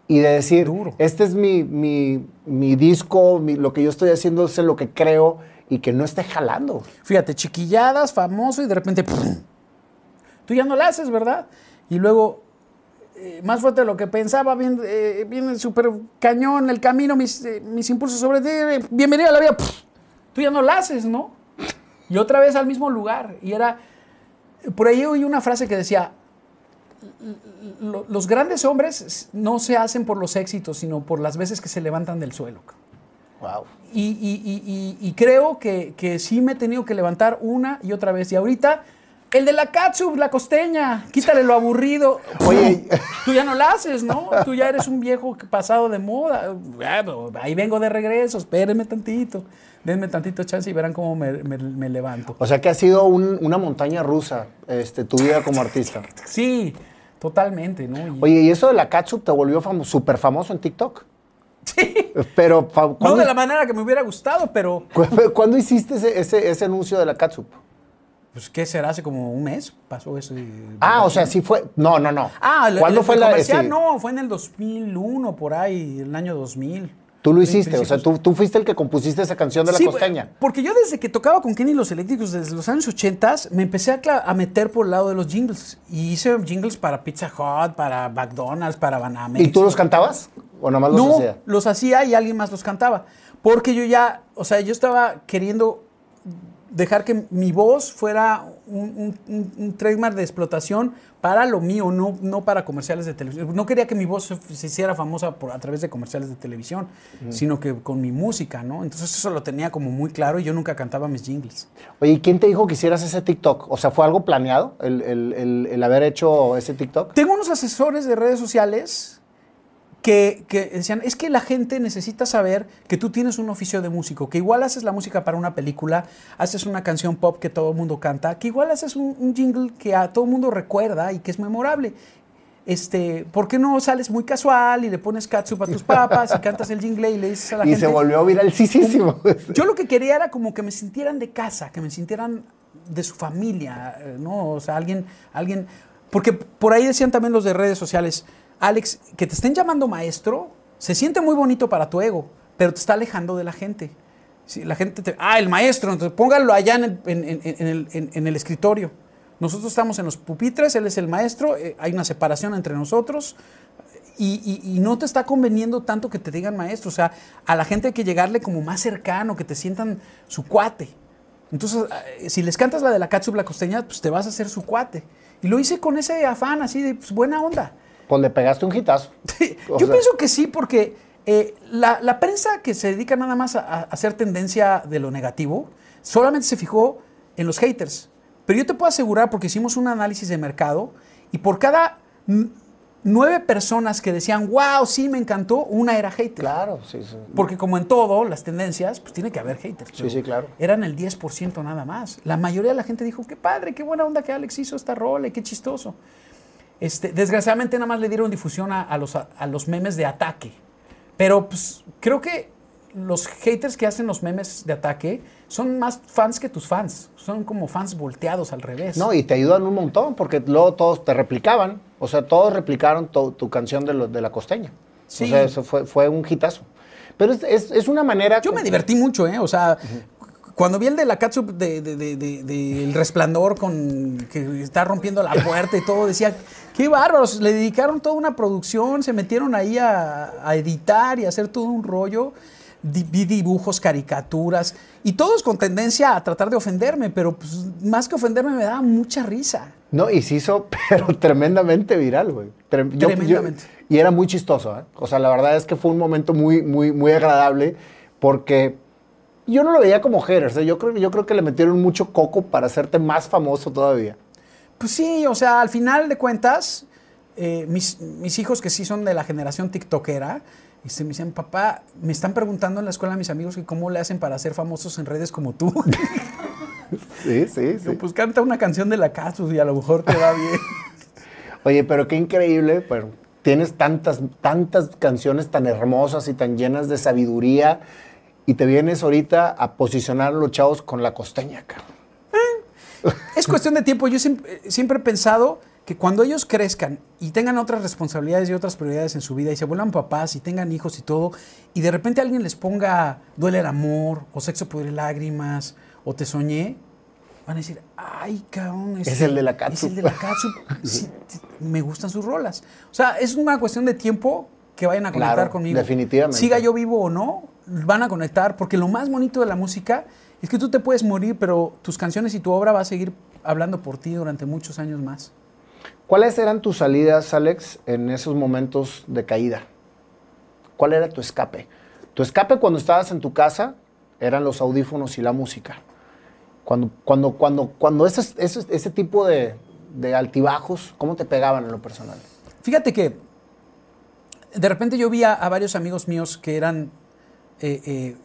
Y de decir, Duro. este es mi, mi, mi disco, mi- lo que yo estoy haciendo es lo que creo y que no esté jalando. Fíjate, chiquilladas, famoso y de repente, ¡pum! tú ya no la haces, ¿verdad? Y luego, eh, más fuerte de lo que pensaba, viene, eh, viene súper cañón el camino, mis, eh, mis impulsos sobre ti, eh, bienvenido a la vida, tú ya no la haces, ¿no? Y otra vez al mismo lugar. Y era, por ahí oí una frase que decía, "Lo- los grandes hombres no se hacen por los éxitos, sino por las veces que se levantan del suelo. Wow. Y, y- y- y- y creo que, que sí me he tenido que levantar una y otra vez. Y ahorita, el de la catsup, la costeña, quítale lo aburrido. Oye. tú ya no la haces, ¿no? Tú ya eres un viejo pasado de moda. Bueno, ahí vengo de regreso, espérenme tantito. Denme tantito chance y verán cómo me, me- me levanto. O sea que ha sido un- una montaña rusa este, tu vida como artista. Sí, totalmente, ¿no? Y- Oye, ¿y eso de la catsup te volvió famo- súper famoso en TikTok? sí. Pero, fa- No ¿cuándo, de la manera que me hubiera gustado, pero cu- ¿cuándo hiciste ese, ese, ese anuncio de la catsup? Pues ¿qué será? Hace como un mes pasó eso. y- Ah, o sea, sí fue. No, no, no. Ah, ¿cuándo el- fue el la comercial? sí. No, fue en el 2001, por ahí, el año 2000. Tú lo hiciste, o sea, tú, tú fuiste el que compusiste esa canción de la Sí, costeña. Porque yo desde que tocaba con Kenny los Eléctricos desde los años 80 me empecé a, a meter por el lado de los jingles. Y hice jingles para Pizza Hut, para McDonald's, para Banamex. ¿Y tú los cantabas? ¿O nada más los no, hacía? los hacía y alguien más los cantaba. Porque yo ya, o sea, yo estaba queriendo dejar que mi voz fuera un, un- un- trademark de explotación para lo mío, no, no para comerciales de televisión. No quería que mi voz se, se hiciera famosa por, a través de comerciales de televisión, sino que con mi música, ¿no? Entonces eso lo tenía como muy claro y yo nunca cantaba mis jingles. Oye, ¿y quién te dijo que hicieras ese TikTok? O sea, ¿fue algo planeado el, el- el- el haber hecho ese TikTok? Tengo unos asesores de redes sociales que, que decían, es que la gente necesita saber que tú tienes un oficio de músico, que igual haces la música para una película, haces una canción pop que todo el mundo canta, que igual haces un, un jingle que a todo el mundo recuerda y que es memorable. Este, ¿Por qué no sales muy casual y le pones catsup a tus papas y cantas el jingle y le dices a la Y gente? se volvió viralísimo. Yo lo que quería era como que me sintieran de casa, que me sintieran de su familia, eh, ¿no? O sea, alguien, alguien, porque por ahí decían también los de redes sociales, Alex, que te estén llamando maestro, se siente muy bonito para tu ego, pero te está alejando de la gente. Si la gente te, ah, el maestro, entonces póngalo allá en el, escritorio. Nosotros estamos en los pupitres, él es el maestro, eh, hay una separación entre nosotros y, no te está conveniendo tanto que te digan maestro. O sea, a la gente hay que llegarle como más cercano, que te sientan su cuate. Entonces, eh, si les cantas la de la catsup la costeña, pues te vas a hacer su cuate. Y lo hice con ese afán así de pues, buena onda. Pues le pegaste un hitazo. Yo sea, pienso que sí, porque eh, la, la prensa que se dedica nada más a, a hacer tendencia de lo negativo, solamente se fijó en los haters. Pero yo te puedo asegurar, porque hicimos un análisis de mercado, y por cada nueve personas que decían, wow, sí, me encantó, una era hater. Claro, sí, sí. Porque como en todo, las tendencias, pues tiene que haber haters. Sí, sí, claro. Eran el 10% nada más. La mayoría de la gente dijo, qué padre, qué buena onda que Alex hizo esta rola y qué chistoso. Este, desgraciadamente nada más le dieron difusión a, a los, a, los memes de ataque. Pero pues creo que los haters que hacen los memes de ataque son más fans que tus fans. Son como fans volteados al revés. No, y te ayudan un montón porque luego todos te replicaban. O sea, todos replicaron tu, tu canción de, lo- de la costeña. Sí. O sea, eso fue, fue un hitazo. Pero es, es- es una manera. Yo me divertí mucho, ¿eh? O sea, cuando vi el de la de- de- de- de El Resplandor con que está rompiendo la puerta y todo, decía, qué bárbaros, le dedicaron toda una producción, se metieron ahí a, a editar y a hacer todo un rollo. Vi dibujos, caricaturas y todos con tendencia a tratar de ofenderme, pero pues, más que ofenderme me daba mucha risa. No, y se hizo, pero tremendamente viral, güey. Trem- yo- yo- Tremendamente. y era muy chistoso, ¿eh? O sea, la verdad es que fue un momento muy, muy, muy agradable porque yo no lo veía como haters. ¿eh? Yo, creo, yo creo que le metieron mucho coco para hacerte más famoso todavía. Pues sí, o sea, al final de cuentas, eh, mis, mis hijos que sí son de la generación tiktokera, este, me dicen, papá, me están preguntando en la escuela mis amigos que cómo le hacen para ser famosos en redes como tú. Sí, sí, Yo, pues canta una canción de la Casus y a lo mejor te va bien. Oye, pero qué increíble, pero tienes tantas, tantas canciones tan hermosas y tan llenas de sabiduría y te vienes ahorita a posicionar a los chavos con la costeña, cabrón. Es cuestión de tiempo. Yo siempre, siempre he pensado que cuando ellos crezcan y tengan otras responsabilidades y otras prioridades en su vida y se vuelvan papás y tengan hijos y todo, y de repente alguien les ponga duele el amor, o sexo pudre lágrimas, o te soñé, van a decir, ay, cabrón, Es el de la Es catsup". el de la. Sí, me gustan sus rolas. O sea, es una cuestión de tiempo que vayan a conectar Claro, conmigo. definitivamente. Siga yo vivo o no, van a conectar, porque lo más bonito de la música es que tú te puedes morir, pero tus canciones y tu obra va a seguir hablando por ti durante muchos años más. ¿Cuáles eran tus salidas, Alex, en esos momentos de caída? ¿Cuál era tu escape? Tu escape cuando estabas en tu casa eran los audífonos y la música. Cuando, cuando, cuando, cuando ese, ese, ese tipo de, de altibajos, ¿cómo te pegaban en lo personal? Fíjate que de repente yo vi a, a varios amigos míos que eran eh, eh,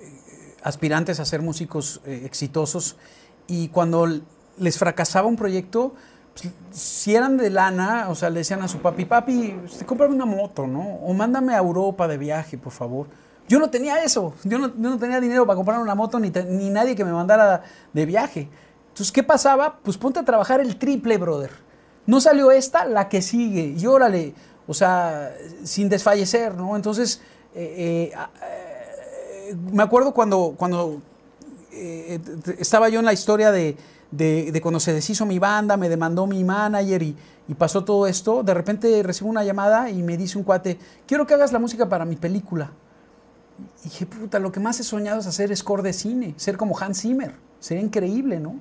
aspirantes a ser músicos eh, exitosos y cuando les fracasaba un proyecto, pues, si eran de lana, o sea, le decían a su papi, papi, este, cómprame una moto, ¿no? O mándame a Europa de viaje, por favor. Yo no tenía eso, yo no, yo no tenía dinero para comprar una moto ni, te- ni nadie que me mandara de viaje. Entonces, ¿qué pasaba? Pues ponte a trabajar el triple, brother. No salió esta, la que sigue. Y órale, o sea, sin desfallecer, ¿no? Entonces, eh, eh, me acuerdo cuando, cuando eh, eh, estaba yo en la historia de, de- cuando se deshizo mi banda, me demandó mi manager y, pasó todo esto. De repente recibo una llamada y me dice un cuate, quiero que hagas la música para mi película. Y dije, puta, lo que más he soñado es hacer score de cine, ser como Hans Zimmer. Sería increíble, ¿no?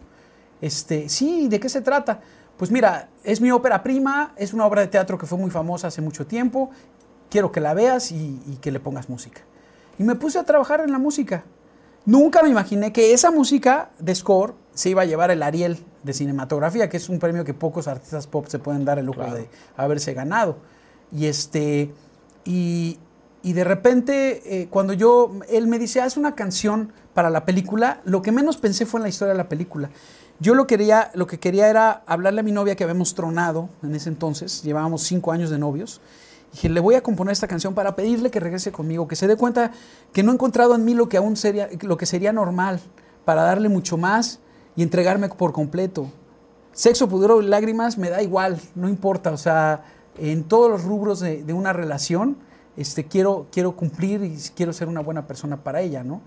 Este, sí, ¿de qué se trata? Pues mira, es mi ópera prima, es una obra de teatro que fue muy famosa hace mucho tiempo. Quiero que la veas y que le pongas música. Y me puse a trabajar en la música. Nunca me imaginé que esa música de score se iba a llevar el Ariel de cinematografía, que es un premio que pocos artistas pop se pueden dar el lujo de haberse ganado. Y este, y, y de repente, eh, cuando yo, él me dice, haz una canción para la película, lo que menos pensé fue en la historia de la película. Yo lo, quería, lo que quería era hablarle a mi novia que habíamos tronado en ese entonces, llevábamos cinco años de novios. Dije, le voy a componer esta canción para pedirle que regrese conmigo, que se dé cuenta que no he encontrado en mí lo que aún sería, lo que sería normal, para darle mucho más y entregarme por completo. Sexo, pudor y lágrimas me da igual, no importa. O sea, en todos los rubros de, de una relación, este, quiero, quiero cumplir y quiero ser una buena persona para ella, ¿no?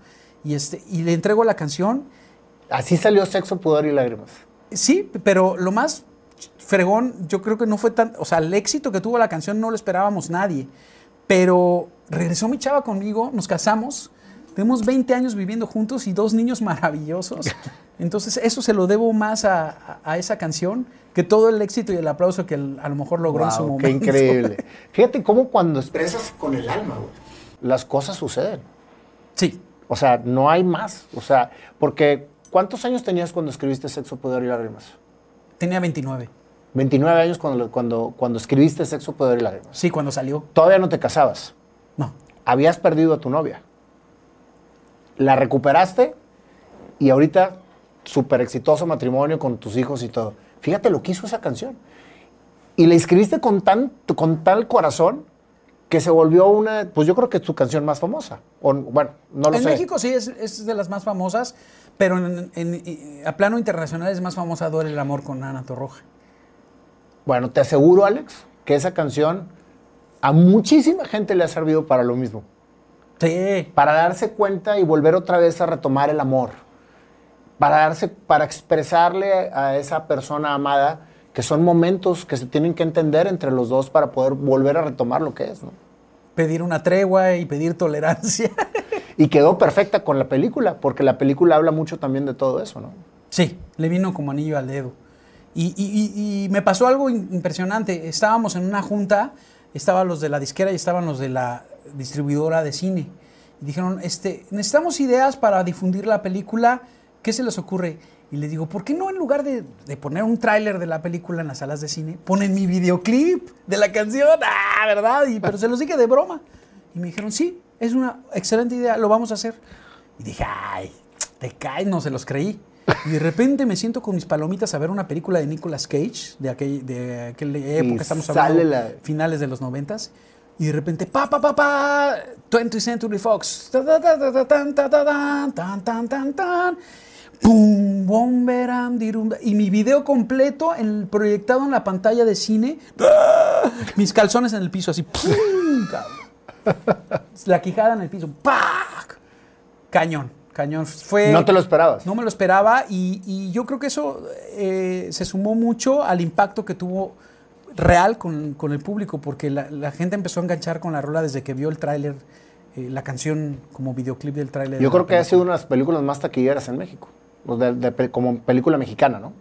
Y, este, y le entrego la canción. Así salió Sexo, Pudor y Lágrimas. Sí, pero lo más fregón, yo creo que no fue tan, o sea, el éxito que tuvo la canción no lo esperábamos nadie, pero regresó mi chava conmigo, nos casamos, tenemos 20 años viviendo juntos y dos niños maravillosos. Entonces eso se lo debo más a, a- a esa canción que todo el éxito y el aplauso que el- a lo mejor logró en su momento. qué increíble. Fíjate cómo cuando expresas con el alma, güey, las cosas suceden. Sí, O sea, no hay más. O sea, porque ¿cuántos años tenías cuando escribiste Sexo, Poder y Lágrimas? Tenía 29. 29 años cuando, cuando, cuando escribiste Sexo, Poder y Lágrimas. Sí, cuando salió. Todavía no te casabas. No. Habías perdido a tu novia. La recuperaste y ahorita súper exitoso matrimonio con tus hijos y todo. Fíjate lo que hizo esa canción. Y la escribiste con, tan, con tal corazón que se volvió una, pues yo creo que es tu canción más famosa. O, bueno, no lo en sé. México sí es, es de las más famosas, pero en- a plano internacional es más famosa Duele el amor con Ana Torroja. Bueno, te aseguro, Alex, que esa canción a muchísima gente le ha servido para lo mismo. Sí. Para darse cuenta y volver otra vez a retomar el amor. Para darse, para expresarle a esa persona amada que son momentos que se tienen que entender entre los dos para poder volver a retomar lo que es, ¿no? Pedir una tregua y pedir tolerancia. Y quedó perfecta con la película, porque la película habla mucho también de todo eso, ¿no? Sí, le vino como anillo al dedo. Y, y- me pasó algo impresionante. Estábamos en una junta, estaban los de la disquera y estaban los de la distribuidora de cine. Y dijeron, este, necesitamos ideas para difundir la película. ¿Qué se les ocurre? Y les digo, ¿por qué no en lugar de, de poner un tráiler de la película en las salas de cine, ponen mi videoclip de la canción? Ah, ¿verdad? Y, pero se los dije de broma. Y me dijeron, sí, es una excelente idea, lo vamos a hacer. Y dije, ay, te caes, no se los creí. Y de repente me siento con mis palomitas a ver una película de Nicolas Cage, de, aquel, de aquella época, estamos sale hablando la- finales de los noventas. Y de repente, pa, pa, pa, pa, 20th Century Fox. Ta, ta, ta, ta, ta, tan, ta, ta, tan, tan, tan, tan. Pum, bom, beram, dirum. Y mi video completo en- proyectado en la pantalla de cine. ¡Ah! Mis calzones en el piso, así. ¡pum! cabrón. La quijada en el piso. ¡pac! Cañón, cañón. Fue, No te lo esperabas. no me lo esperaba y, y yo creo que eso eh, se sumó mucho al impacto que tuvo real con, con el público, porque la, la gente empezó a enganchar con la rola desde que vio el tráiler, eh, la canción como videoclip del tráiler. Yo creo que ha sido una de las películas más taquilleras en México. De- de como película mexicana, ¿no?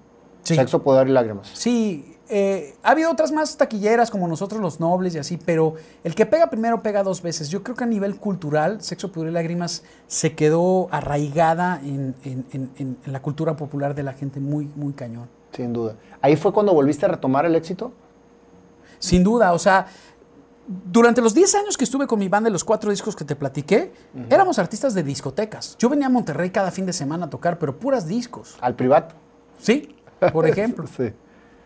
Sí. Sexo, Poder y Lágrimas. Sí, eh, ha habido otras más taquilleras como nosotros los nobles y así, pero el que pega primero pega dos veces. Yo creo que a nivel cultural, Sexo, Pudor y Lágrimas se quedó arraigada en, en- en- en- en la cultura popular de la gente muy, muy cañón. Sin duda. Ahí fue cuando volviste a retomar el éxito. Sin duda, o sea, durante los 10 años que estuve con mi banda de los cuatro discos que te platiqué, éramos artistas de discotecas. Yo venía a Monterrey cada fin de semana a tocar, pero puras discos. Al privado. Sí, por ejemplo. Sí.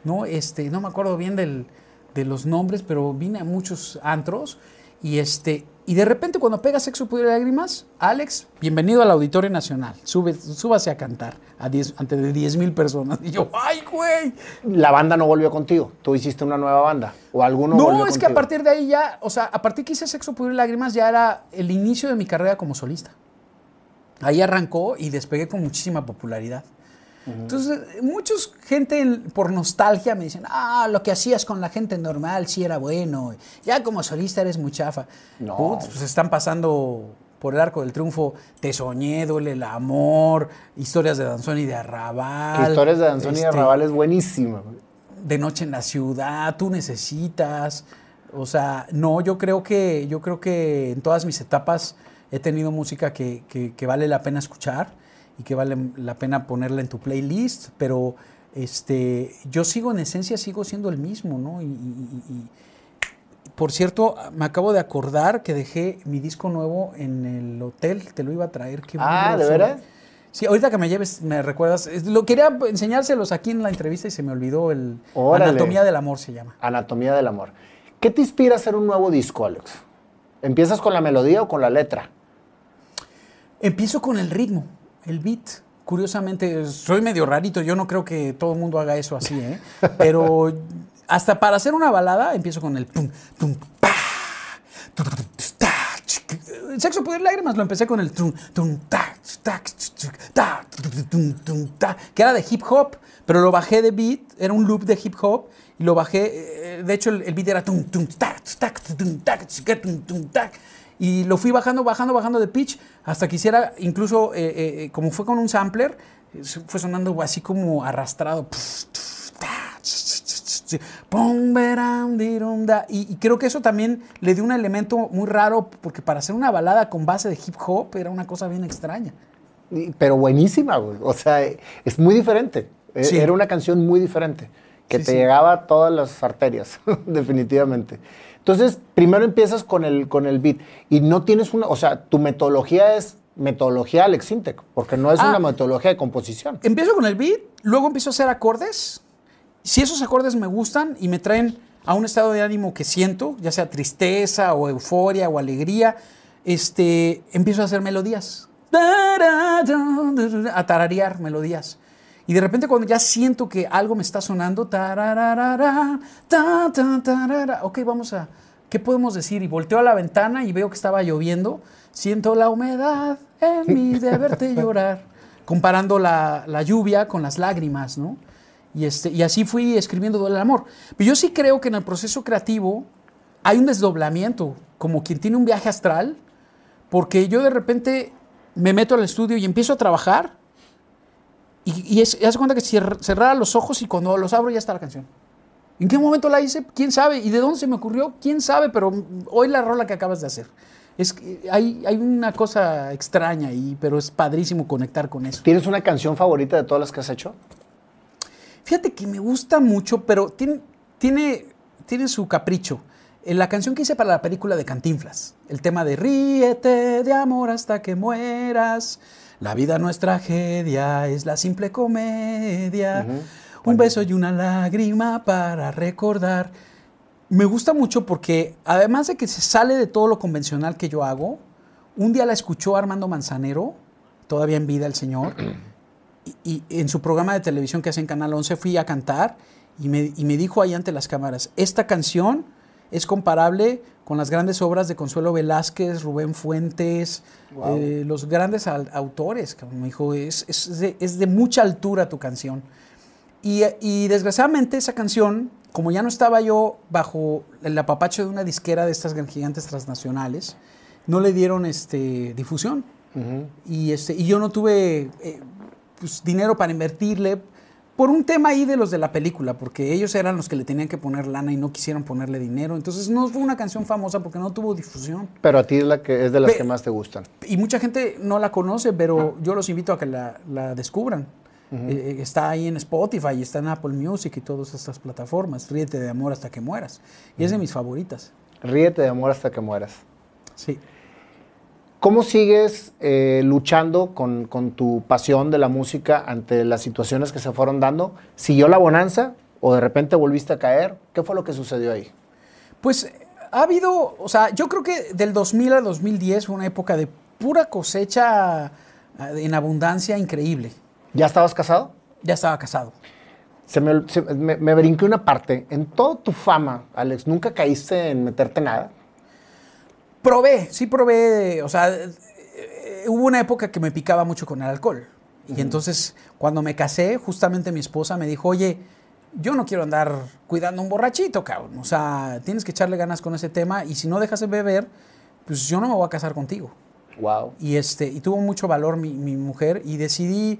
No, este, no me acuerdo bien del- de los nombres, pero vine a muchos antros y este, y de repente cuando pega Sexo, Pudor y Lágrimas, Alex, bienvenido al Auditorio Nacional, Sube, súbase a cantar a 10 ante de 10 mil personas. Y yo, ¡ay, güey! La banda no volvió contigo. Tú hiciste una nueva banda. O alguno No, volvió es que a partir de ahí ya, o sea, a partir que hice Sexo, Pudor y Lágrimas ya era el inicio de mi carrera como solista. Ahí arrancó y despegué con muchísima popularidad. Entonces, muchos gente en- por nostalgia me dicen, ah, lo que hacías con la gente normal sí era bueno, ya como solista eres muy chafa. No. Putz, pues están pasando por el arco del triunfo, Te soñé, duele el amor, historias de Danzón y de Arrabal. Historias de Danzón y de este, Arrabal es buenísima. de noche en la ciudad, tú necesitas. O sea, no, yo creo que, yo creo que en todas mis etapas he tenido música que, que- que vale la pena escuchar y que vale la pena ponerla en tu playlist, pero este, yo sigo en esencia, sigo siendo el mismo, ¿no? Y, y- y- y- por cierto, me acabo de acordar que dejé mi disco nuevo en el hotel, te lo iba a traer. qué Ah, ¿de veras? Sí, ahorita que me lleves, me recuerdas. Lo quería enseñárselos aquí en la entrevista y se me olvidó el Órale. Anatomía del Amor se llama. Anatomía del amor. ¿Qué te inspira a hacer un nuevo disco, Alex? ¿Empiezas con la melodía o con la letra? Empiezo con el ritmo, el beat. Curiosamente, soy medio rarito, yo no creo que todo el mundo haga eso así, ¿eh? Pero hasta para hacer una balada empiezo con el pum, pum, pa, tu, tu, tu, ta, chic. Sexo, Poder y Lágrimas lo empecé con el tum, tum, ta, ta, ta, tum, tum, ta, que era de hip hop, pero lo bajé de beat, era un loop de hip hop, y lo bajé, eh, de hecho el, beat era tum, tum, ta, ta, tum, ta, tum, tum, ta, y lo fui bajando, bajando, bajando de pitch, hasta que hiciera, incluso, eh, eh, como fue con un sampler, eh, fue sonando así como arrastrado. Y, y creo que eso también le dio un elemento muy raro, porque para hacer una balada con base de hip hop era una cosa bien extraña. Pero buenísima, güey. O sea, es muy diferente. E- Sí. Era una canción muy diferente, que Sí, te sí. llegaba a todas las arterias, definitivamente. Entonces, primero empiezas con el, con el beat y no tienes una, o sea, tu metodología es metodología Alex Intec, porque no es Ah. una metodología de composición. Empiezo con el beat, luego empiezo a hacer acordes. Si esos acordes me gustan y me traen a un estado de ánimo que siento, ya sea tristeza o euforia o alegría, este, empiezo a hacer melodías. A tararear melodías. Y de repente cuando ya siento que algo me está sonando, tarararara, ta, ta, tarara, ok, vamos a, ¿qué podemos decir? Y volteo a la ventana y veo que estaba lloviendo, siento la humedad en mí de verte llorar, comparando la, la lluvia con las lágrimas, ¿no? Y, este, y así fui escribiendo el Amor. Pero yo sí creo que en el proceso creativo hay un desdoblamiento, como quien tiene un viaje astral, porque yo de repente me meto al estudio y empiezo a trabajar y, y es, y haz de cuenta que cerrara los ojos y cuando los abro ya está la canción. ¿En qué momento la hice? ¿Quién sabe? ¿Y de dónde se me ocurrió? ¿Quién sabe? Pero hoy la rola que acabas de hacer. Es que hay, hay una cosa extraña ahí, pero es padrísimo conectar con eso. ¿Tienes una canción favorita de todas las que has hecho? Fíjate que me gusta mucho, pero tiene, tiene, tiene su capricho. En la canción que hice para la película de Cantinflas, el tema de Ríete de amor hasta que mueras. La vida no es tragedia, es la simple comedia. Un beso y una lágrima para recordar. Me gusta mucho porque además de que se sale de todo lo convencional que yo hago, un día la escuchó Armando Manzanero, todavía en vida el señor, y, y en su programa de televisión que hace en Canal 11 fui a cantar y me, y me dijo ahí ante las cámaras, esta canción es comparable con las grandes obras de Consuelo Velázquez, Rubén Fuentes, Wow. eh, los grandes autores. cabrón". Me dijo, es, es de, es de mucha altura tu canción. Y, y desgraciadamente esa canción, como ya no estaba yo bajo el apapacho de una disquera de estas gigantes transnacionales, no le dieron este, difusión. y, este, y yo no tuve eh, pues, dinero para invertirle por un tema ahí de los de la película, porque ellos eran los que le tenían que poner lana y no quisieron ponerle dinero. Entonces no fue una canción famosa porque no tuvo difusión. Pero a ti es, la que, es de las que más te gustan. Y mucha gente no la conoce, pero yo los invito a que la, la descubran. Eh, está ahí en Spotify, está en Apple Music y todas estas plataformas. Ríete de amor hasta que mueras. Y es de mis favoritas. Ríete de amor hasta que mueras. Sí. ¿Cómo sigues eh, luchando con, con tu pasión de la música ante las situaciones que se fueron dando? ¿Siguió la bonanza o de repente volviste a caer? ¿Qué fue lo que sucedió ahí? Pues ha habido, o sea, yo creo que del 2000 al 2010 fue una época de pura cosecha eh, en abundancia increíble. ¿Ya estabas casado? Ya estaba casado. Se me, se- me, me brinqué una parte. En toda tu fama, Alex, ¿nunca caíste en meterte nada? Probé, sí probé, o sea, eh, eh, hubo una época que me picaba mucho con el alcohol. Y entonces, cuando me casé, justamente mi esposa me dijo, oye, yo no quiero andar cuidando a un borrachito, cabrón. O sea, tienes que echarle ganas con ese tema y si no dejas de beber, pues yo no me voy a casar contigo. Wow. Y, este, y tuvo mucho valor mi, mi mujer y decidí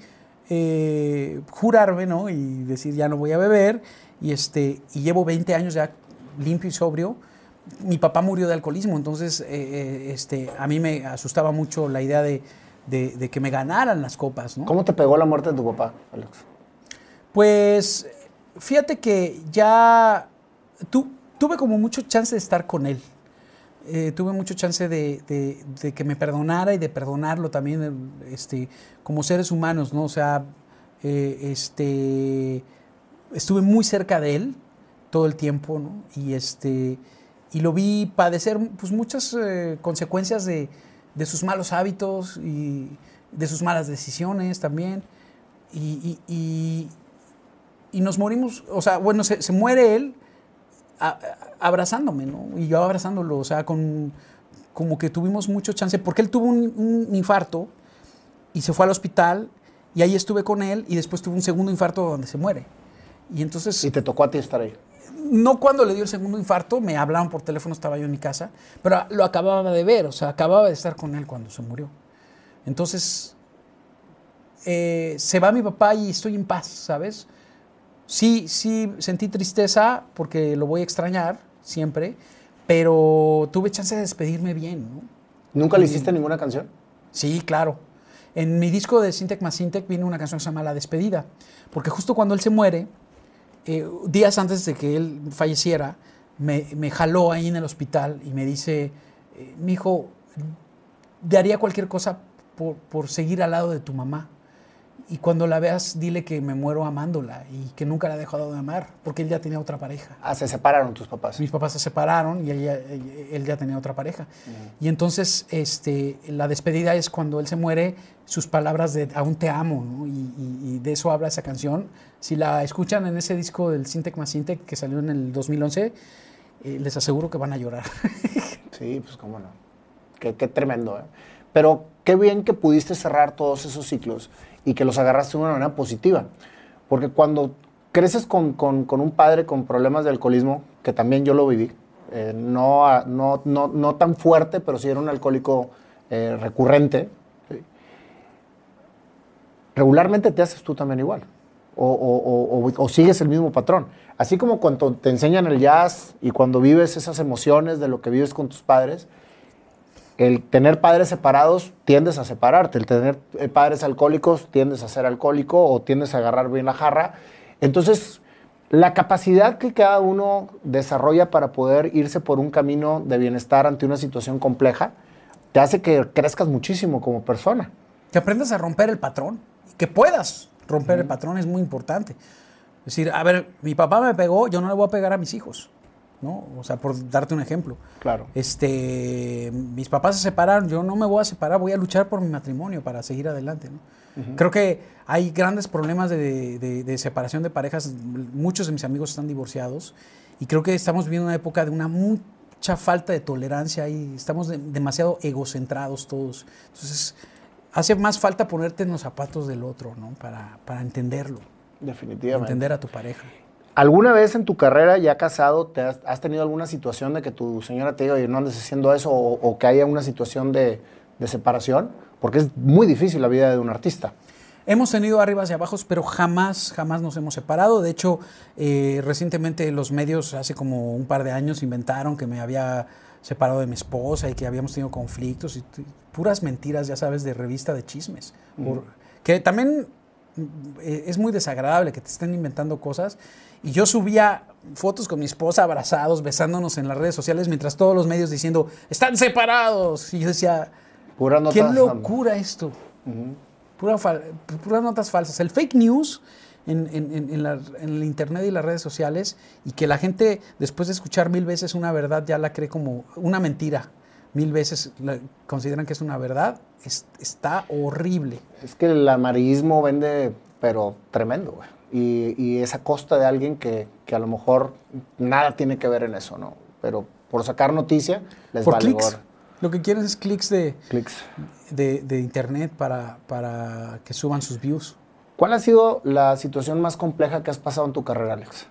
eh, jurarme, ¿no? Y decir, ya no voy a beber. Y, este, y llevo 20 años ya limpio y sobrio. Mi papá murió de alcoholismo, entonces eh, eh, este, a mí me asustaba mucho la idea de, de- de que me ganaran las copas, ¿no? ¿Cómo te pegó la muerte de tu papá, Alex? Pues fíjate que ya tu- tuve como mucho chance de estar con él. Eh, tuve mucho chance de, de- de que me perdonara y de perdonarlo también este, como seres humanos, ¿no? O sea, eh, este, estuve muy cerca de él todo el tiempo, ¿no? Y, este, y lo vi padecer pues, muchas eh, consecuencias de, de sus malos hábitos y de sus malas decisiones también. Y, y- y- nos morimos, o sea, bueno, se, se muere él abrazándome, ¿no? Y yo abrazándolo, o sea, con, como que tuvimos mucho chance, porque él tuvo un, un infarto y se fue al hospital y ahí estuve con él y después tuvo un segundo infarto donde se muere. Y entonces, Y te tocó a ti estar ahí. No cuando le dio el segundo infarto, me hablaron por teléfono, estaba yo en mi casa, pero lo acababa de ver, o sea, acababa de estar con él cuando se murió. Entonces, eh, se va mi papá y estoy en paz, ¿sabes? Sí, sí, sentí tristeza porque lo voy a extrañar siempre, pero tuve chance de despedirme bien, ¿no? ¿Nunca le hiciste ninguna canción? Sí, claro. En mi disco de Sintec más Sintec viene una canción que se llama La Despedida, porque justo cuando él se muere, eh, días antes de que él falleciera, me, jaló ahí en el hospital y me dice, eh, mi hijo, daría cualquier cosa por, por seguir al lado de tu mamá. Y cuando la veas, dile que me muero amándola y que nunca la he dejado de amar, porque él ya tenía otra pareja. Ah, se separaron tus papás. Mis papás se separaron y él ya, él ya tenía otra pareja. Y entonces este, la despedida es cuando él se muere, sus palabras de aún te amo, ¿no? y, y- y de eso habla esa canción. Si la escuchan en ese disco del Sintec más Sintec que salió en el 2011, eh, les aseguro que van a llorar. Sí, pues cómo no. Qué, qué tremendo, ¿eh? Pero qué bien que pudiste cerrar todos esos ciclos y que los agarraste de una manera positiva. Porque cuando creces con, con- con un padre con problemas de alcoholismo, que también yo lo viví, eh, no, a- no, no, no tan fuerte, pero sí era un alcohólico eh, recurrente, ¿sí? regularmente te haces tú también igual. O- o- o- o sigues el mismo patrón. Así como cuando te enseñan el jazz y cuando vives esas emociones de lo que vives con tus padres, el tener padres separados tiendes a separarte. El tener eh, padres alcohólicos tiendes a ser alcohólico o tiendes a agarrar bien la jarra. Entonces, la capacidad que cada uno desarrolla para poder irse por un camino de bienestar ante una situación compleja te hace que crezcas muchísimo como persona. que aprendas a romper el patrón, que puedas romper el patrón es muy importante. Es decir, a ver, mi papá me pegó, yo no le voy a pegar a mis hijos, ¿no? O sea, por darte un ejemplo. Claro. Este, mis papás se separaron, yo no me voy a separar, voy a luchar por mi matrimonio para seguir adelante, ¿no? Creo que hay grandes problemas de, de- de separación de parejas, muchos de mis amigos están divorciados y creo que estamos viviendo una época de una mucha falta de tolerancia y estamos de- demasiado egocentrados todos. Entonces, hace más falta ponerte en los zapatos del otro, ¿no? Para, para entenderlo, Definitivamente. entender a tu pareja. ¿Alguna vez en tu carrera ya casado te has, has tenido alguna situación de que tu señora te diga, oye, no andes haciendo eso o, o que haya una situación de, de separación? Porque es muy difícil la vida de un artista. Hemos tenido arribas y abajos, pero jamás, jamás nos hemos separado. De hecho, eh, recientemente los medios, hace como un par de años, inventaron que me había separado de mi esposa y que habíamos tenido conflictos y puras mentiras, ya sabes, de revista de chismes. Por- que también mm, eh, es muy desagradable que te estén inventando cosas. Y yo subía fotos con mi esposa abrazados, besándonos en las redes sociales, mientras todos los medios diciendo, están separados. Y yo decía, Puras qué locura esto. Pura puras notas falsas. El fake news en, en- en- en la- en el internet y las redes sociales y que la gente después de escuchar mil veces una verdad ya la cree como una mentira. Mil veces la consideran que es una verdad. es- está horrible. Es que el amarillismo vende, pero tremendo, güey. Y, y es a costa de alguien que, que a lo mejor nada tiene que ver en eso, ¿no? Pero por sacar noticia, les Por vale clics. Lo que quieren es clics de, Clics. de, de internet para, para que suban sus views. ¿Cuál ha sido la situación más compleja que has pasado en tu carrera, Alex?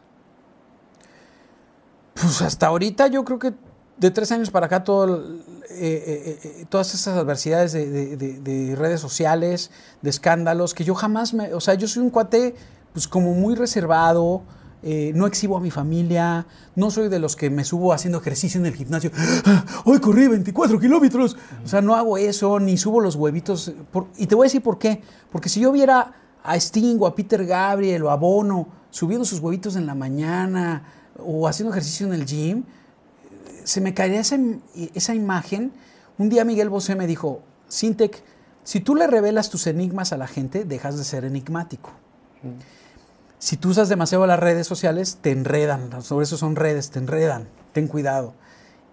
Pues hasta ahorita yo creo que de tres años para acá todo, eh, eh, eh, todas esas adversidades de, de- de- de redes sociales, de escándalos, que yo jamás me... O sea, yo soy un cuate pues como muy reservado, eh, no exhibo a mi familia, no soy de los que me subo haciendo ejercicio en el gimnasio. "Ah, Hoy corrí 24 kilómetros. O sea, no hago eso, ni subo los huevitos. por- y te voy a decir por qué. Porque si yo viera a Sting o a Peter Gabriel o a Bono subiendo sus huevitos en la mañana o haciendo ejercicio en el gym, se me caería esa, esa imagen. Un día Miguel Bosé me dijo, Sintec, si tú le revelas tus enigmas a la gente, dejas de ser enigmático. Si tú usas demasiado las redes sociales, te enredan. Sobre eso son redes, te enredan. Ten cuidado.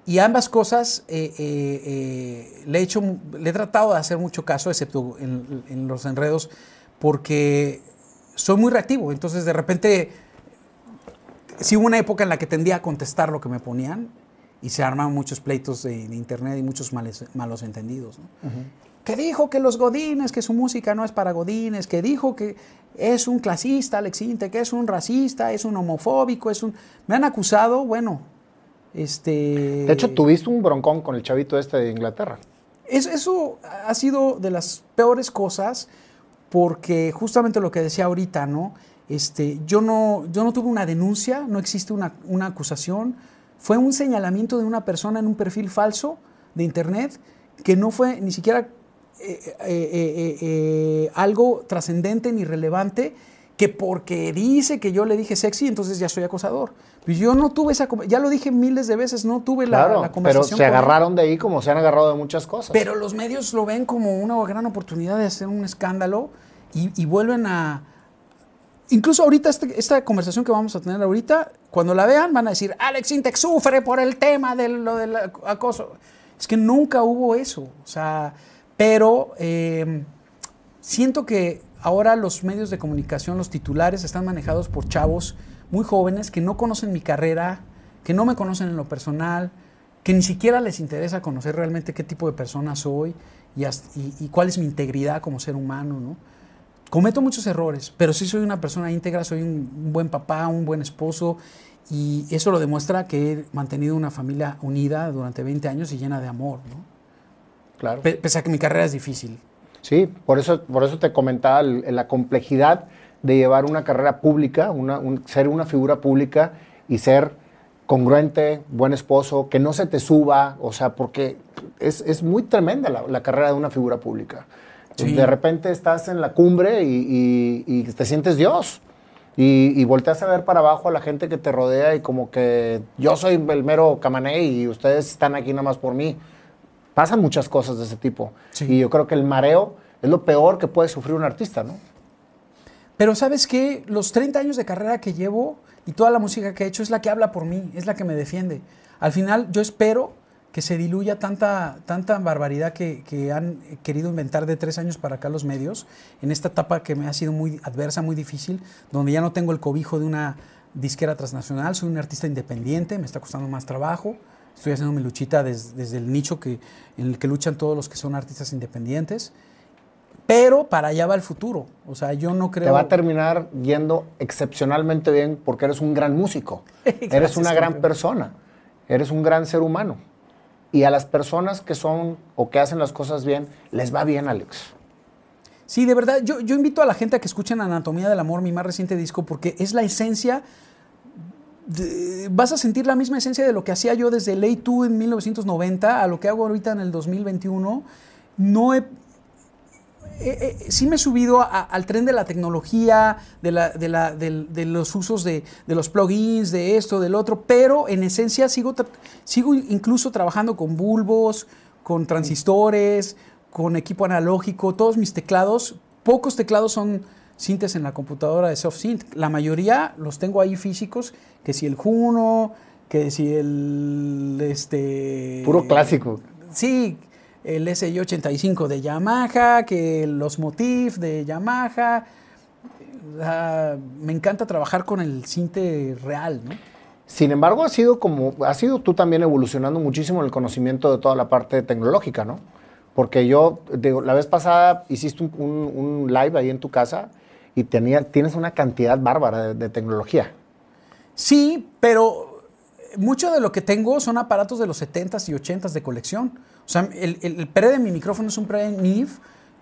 Y ambas cosas eh, eh, eh, le, he hecho, le he tratado de hacer mucho caso, excepto en, en los enredos, porque soy muy reactivo. Entonces, de repente, sí hubo una época en la que tendía a contestar lo que me ponían y se arman muchos pleitos de, de internet y muchos males- malos entendidos. ¿no? Que dijo que los godines, que su música no es para godines, que dijo que es un clasista, Alex Inte, que es un racista, es un homofóbico, es un... Me han acusado, bueno, este... De hecho, tuviste un broncón con el chavito este de Inglaterra. Es- eso ha sido de las peores cosas porque justamente lo que decía ahorita, ¿no? Este, yo no, yo no tuve una denuncia, no existe una, una acusación, fue un señalamiento de una persona en un perfil falso de internet que no fue ni siquiera eh, eh, eh, algo trascendente ni relevante que porque dice que yo le dije sexy, entonces ya soy acosador. Pues yo no tuve esa, ya lo dije miles de veces, no tuve la, Claro, la pero conversación. se agarraron de ahí como se han agarrado de muchas cosas. Pero los medios lo ven como una gran oportunidad de hacer un escándalo y, y vuelven a... Incluso ahorita, este- esta conversación que vamos a tener ahorita, cuando la vean van a decir, Alex Intec sufre por el tema de lo del acoso. Es que nunca hubo eso. O sea, pero eh, siento que ahora los medios de comunicación, los titulares, están manejados por chavos muy jóvenes que no conocen mi carrera, que no me conocen en lo personal, que ni siquiera les interesa conocer realmente qué tipo de persona soy y, cuál es mi integridad como ser humano, ¿no? Cometo muchos errores, pero sí soy una persona íntegra, soy un, buen papá, un buen esposo, y eso lo demuestra que he mantenido una familia unida durante 20 años y llena de amor. Claro. Pe- Pese a que mi carrera es difícil. Sí, por eso, por eso te comentaba la complejidad de llevar una carrera pública, una- un- ser una figura pública y ser congruente, buen esposo, que no se te suba, o sea, porque es, es muy tremenda la, la carrera de una figura pública. Sí. De repente estás en la cumbre y, y- y te sientes Dios. Y, y volteas a ver para abajo a la gente que te rodea y como que yo soy el mero camané y ustedes están aquí nada más por mí. Pasan muchas cosas de ese tipo. Sí. Y yo creo que el mareo es lo peor que puede sufrir un artista, ¿no? Pero sabes qué, los 30 años de carrera que llevo y toda la música que he hecho es la que habla por mí, es la que me defiende. Al final yo espero que se diluya tanta, tanta barbaridad que, que han querido inventar de tres años para acá los medios, en esta etapa que me ha sido muy adversa, muy difícil, donde ya no tengo el cobijo de una disquera transnacional, soy un artista independiente, me está costando más trabajo, estoy haciendo mi luchita des- desde el nicho que, en el que luchan todos los que son artistas independientes, pero para allá va el futuro. O sea, yo no creo... Te va a terminar yendo excepcionalmente bien porque eres un gran músico. eres una gran persona. Eres un gran ser humano. Y a las personas que son o que hacen las cosas bien, les va bien, Alex. Sí, de verdad, yo, yo invito a la gente a que escuchen Anatomía del Amor, mi más reciente disco, porque es la esencia. De- vas a sentir la misma esencia de lo que hacía yo desde Ley 2 en 1990 a lo que hago ahorita en el 2021. No he. eh, eh, sí me he subido a- al tren de la tecnología, de, la- de la- del- de los usos de, de los plugins, de esto, del otro, pero en esencia sigo, sigo incluso trabajando con bulbos, con transistores, con equipo analógico, todos mis teclados, pocos teclados son sintes en la computadora de SoftSynth, la mayoría los tengo ahí físicos, que si el Juno, que si el... Este, Puro clásico. Sí, el SI85 de Yamaha, que los Motif de Yamaha. Ah, me encanta trabajar con el cinte real, ¿no? Sin embargo, ha sido como, has sido tú también evolucionando muchísimo en el conocimiento de toda la parte tecnológica, ¿no? Porque yo, digo, la vez pasada hiciste un, un- un live ahí en tu casa y tenía, tienes una cantidad bárbara de, de tecnología. Sí, pero mucho de lo que tengo son aparatos de los 70s y 80s de colección. O sea, el, el, el pre de mi micrófono es un pre NIF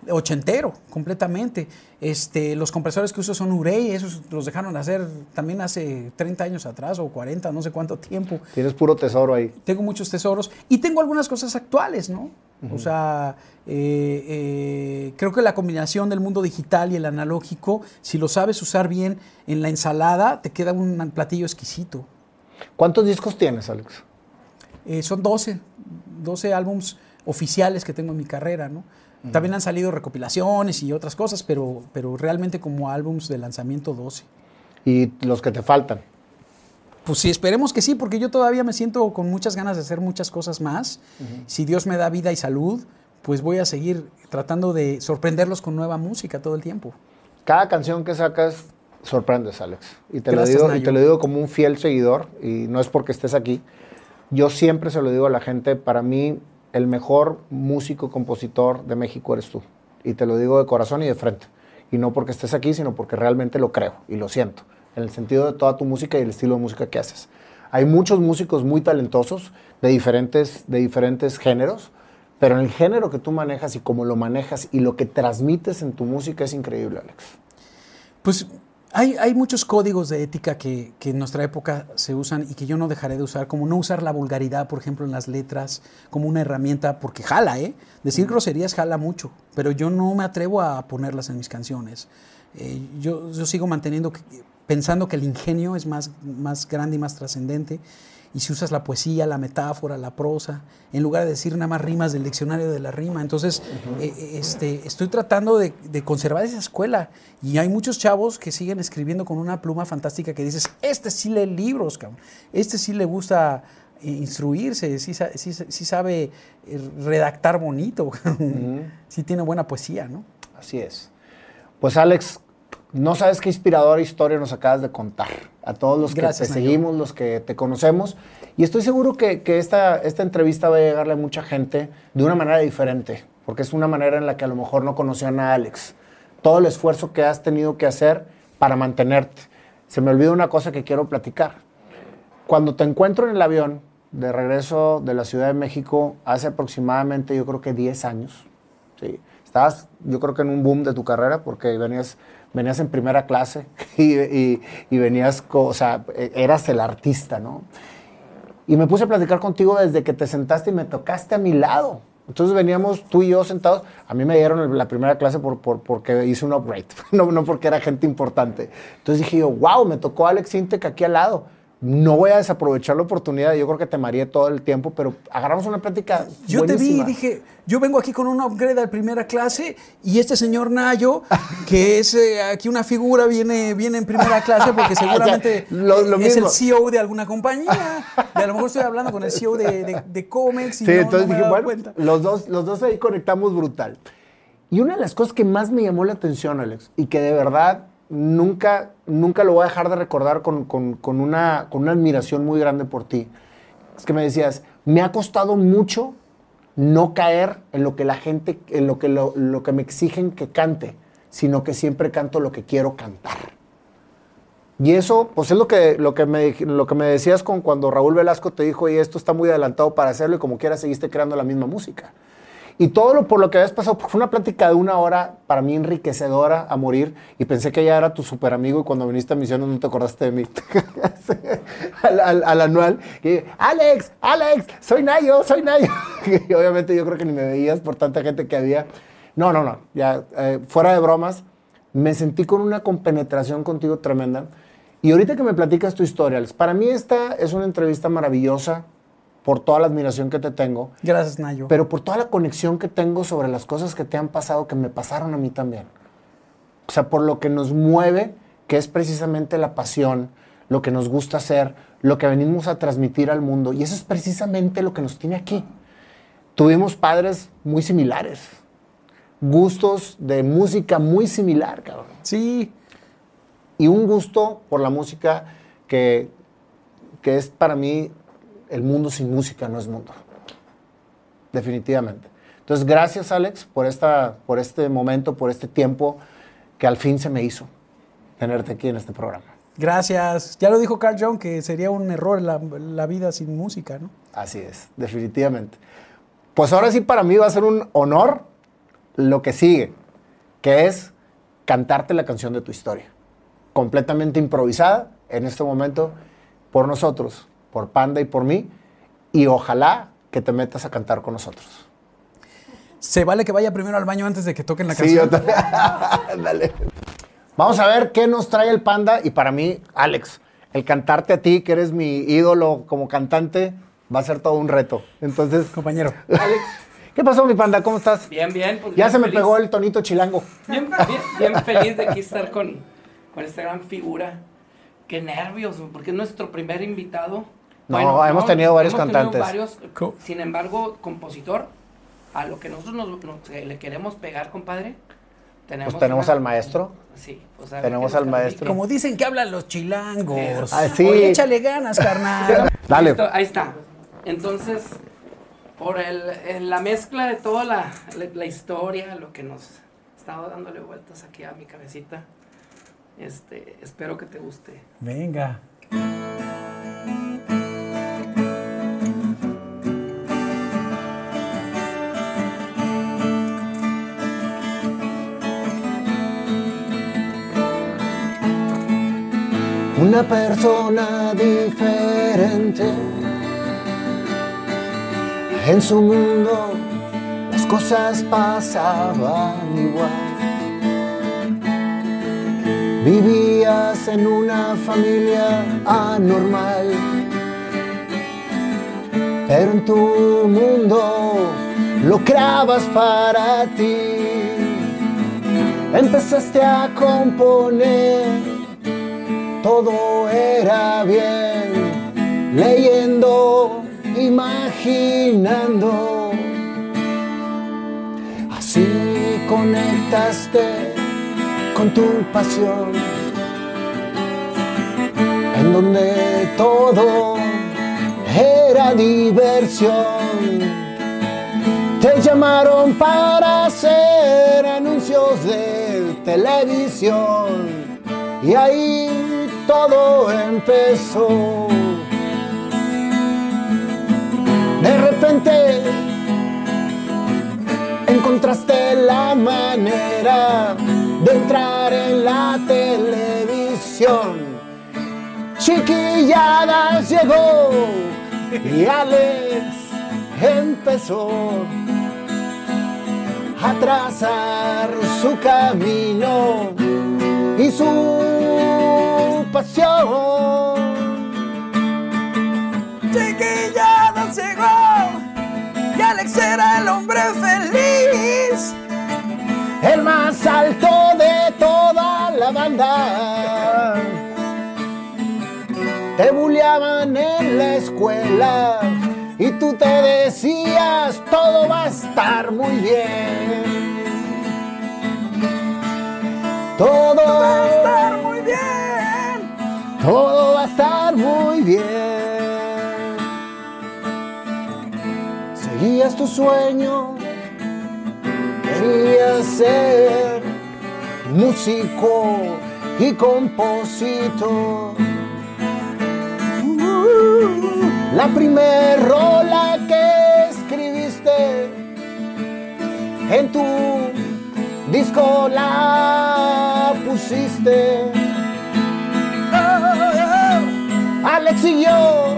ochentero, completamente. Este, los compresores que uso son Urey, esos los dejaron de hacer también hace 30 años atrás o 40, no sé cuánto tiempo. Tienes puro tesoro ahí. tengo muchos tesoros y tengo algunas cosas actuales, ¿no? O sea, eh, eh, creo que la combinación del mundo digital y el analógico, si lo sabes usar bien en la ensalada, te queda un platillo exquisito. ¿Cuántos discos tienes, Alex? Eh, son 12, 12 álbums oficiales que tengo en mi carrera, ¿no? También han salido recopilaciones y otras cosas, pero, pero realmente como álbums de lanzamiento 12. Y los que te faltan. Pues sí, esperemos que sí, porque yo todavía me siento con muchas ganas de hacer muchas cosas más. Si Dios me da vida y salud, pues voy a seguir tratando de sorprenderlos con nueva música todo el tiempo. Cada canción que sacas sorprendes, Alex. Y te, lo digo, y te lo digo como un fiel seguidor, y no es porque estés aquí, yo siempre se lo digo a la gente, para mí el mejor músico compositor de México eres tú. Y te lo digo de corazón y de frente. Y no porque estés aquí, sino porque realmente lo creo y lo siento, en el sentido de toda tu música y el estilo de música que haces. Hay muchos músicos muy talentosos de diferentes, de diferentes géneros, pero en el género que tú manejas y cómo lo manejas y lo que transmites en tu música es increíble, Alex. Pues hay, hay muchos códigos de ética que, que en nuestra época se usan y que yo no dejaré de usar, como no usar la vulgaridad, por ejemplo, en las letras, como una herramienta, porque jala, ¿eh? Decir groserías jala mucho, pero yo no me atrevo a ponerlas en mis canciones. Eh, yo, yo sigo manteniendo, que- pensando que el ingenio es más, más grande y más trascendente. Y si usas la poesía, la metáfora, la prosa, en lugar de decir nada más rimas del diccionario de la rima. Entonces, eh, eh, este, estoy tratando de, de conservar esa escuela. Y hay muchos chavos que siguen escribiendo con una pluma fantástica que dices, este sí lee libros, cabrón. Este sí le gusta eh, instruirse, sí, sí- sí sabe redactar bonito, cabrón. sí tiene buena poesía, ¿no? Así es. Pues Alex, no sabes qué inspiradora historia nos acabas de contar. A todos los que te seguimos, los que te conocemos. Y estoy seguro que, que esta, esta entrevista va a llegarle a mucha gente de una manera diferente, porque es una manera en la que a lo mejor no conocían a Alex. Todo el esfuerzo que has tenido que hacer para mantenerte. Se me olvida una cosa que quiero platicar. Cuando te encuentro en el avión de regreso de la Ciudad de México hace aproximadamente, yo creo que 10 años, ¿sí? estabas, yo creo que en un boom de tu carrera porque venías, venías en primera clase y, y- venías, o sea, e- eras el artista, ¿no? Y me puse a platicar contigo desde que te sentaste y me tocaste a mi lado. Entonces veníamos tú y yo sentados. A mí me dieron la primera clase por, por- porque hice un upgrade, no, no porque era gente importante. Entonces dije yo, wow, me tocó Alex Intec aquí al lado. No voy a desaprovechar la oportunidad. Yo creo que te mareé todo el tiempo, pero agarramos una plática. Yo te vi y dije, yo vengo aquí con un upgrade de primera clase y este señor Nayo, que es eh, aquí una figura, viene, viene en primera clase porque seguramente lo- lo es el mismo. CEO de alguna compañía. Y a lo mejor estoy hablando con el CEO de, de, de Comex y Sí, no, entonces no me he dije, bueno, cuenta. los dos, los dos ahí conectamos brutal. Y una de las cosas que más me llamó la atención, Alex, y que de verdad nunca, nunca lo voy a dejar de recordar con, con- una, con una admiración muy grande por ti, es que me decías, me ha costado mucho no caer en lo que la gente, en lo que, lo, lo que me exigen que cante, sino que siempre canto lo que quiero cantar. Y eso, pues es lo que, lo que, me, lo que me decías con cuando Raúl Velasco te dijo, y esto está muy adelantado para hacerlo, y como quiera seguiste creando la misma música. Y todo lo por lo que habías pasado, fue una plática de una hora para mí enriquecedora a morir, y pensé que ya era tu super amigo, y cuando viniste a Misiones no te acordaste de mí. al, al- al anual, y Alex, Alex, soy Nayo, soy Nayo. y obviamente yo creo que ni me veías por tanta gente que había. No, no, no, ya, eh, fuera de bromas, me sentí con una compenetración contigo tremenda. Y ahorita que me platicas tu historia, Alex, para mí esta es una entrevista maravillosa por toda la admiración que te tengo, Gracias, Nayo. pero por toda la conexión que tengo sobre las cosas que te han pasado, que me pasaron a mí también. O sea, por lo que nos mueve, que es precisamente la pasión, lo que nos gusta hacer, lo que venimos a transmitir al mundo. Y eso es precisamente lo que nos tiene aquí. Tuvimos padres muy similares, gustos de música muy similar, cabrón sí, y un gusto por la música que, que es para mí el mundo sin música no es mundo. Definitivamente. Entonces, gracias Alex por, esta, por este momento, por este tiempo que al fin se me hizo tenerte aquí en este programa. gracias. Ya lo dijo Carl Jung que sería un error la, la vida sin música, ¿no? Así es, definitivamente. Pues ahora sí para mí va a ser un honor lo que sigue, que es cantarte la canción de tu historia. Completamente improvisada en este momento por nosotros, por Panda y por mí, y ojalá que te metas a cantar con nosotros. Se vale que vaya primero al baño antes de que toquen la Sí, yo canción. también. Dale. Vamos a ver qué nos trae el Panda y para mí, Alex, el cantarte a ti, que eres mi ídolo como cantante, va a ser todo un reto. Entonces, Compañero. Alex, ¿qué pasó mi Panda? ¿Cómo estás? Bien, bien. Pues Ya bien se me feliz. pegó el tonito chilango. Bien, bien, bien feliz de aquí estar con, con esta gran figura. Qué nervios, porque es nuestro primer invitado. No, hemos tenido varios hemos tenido cantantes. varios, sin embargo, compositor, a lo que nosotros nos, nos- eh, le queremos pegar, compadre. Tenemos Pues tenemos una- al maestro. Sí, o sea, Tenemos al maestro. Como dicen que hablan los chilangos. Ah, sí. Oye, échale ganas, carnal. Dale. Listo, ahí está. Entonces, por el, el- la mezcla de toda la, la, la historia, lo que nos estaba dándole vueltas aquí a mi cabecita, este, espero que te guste. Venga. Una persona diferente. En su mundo las cosas pasaban igual. Vivías en una familia anormal. Pero en tu mundo lo creabas para ti. Empezaste a componer todo era bien, leyendo, imaginando. Así conectaste con tu pasión, en donde todo era diversión. Te llamaron para hacer anuncios de televisión y ahí todo empezó. De repente encontraste la manera de entrar en la televisión. Chiquilladas llegó y Alex empezó a trazar su camino y su pasión. Chiquilladas llegó y Alex era el hombre feliz. el más alto de toda la banda. Te bulleaban en la escuela y tú te decías todo va a estar muy bien. Todo va a estar muy bien. Todo va a estar muy bien. Seguías tu sueño, querías ser músico y compositor. La primer rola que escribiste en tu disco la pusiste. Alex siguió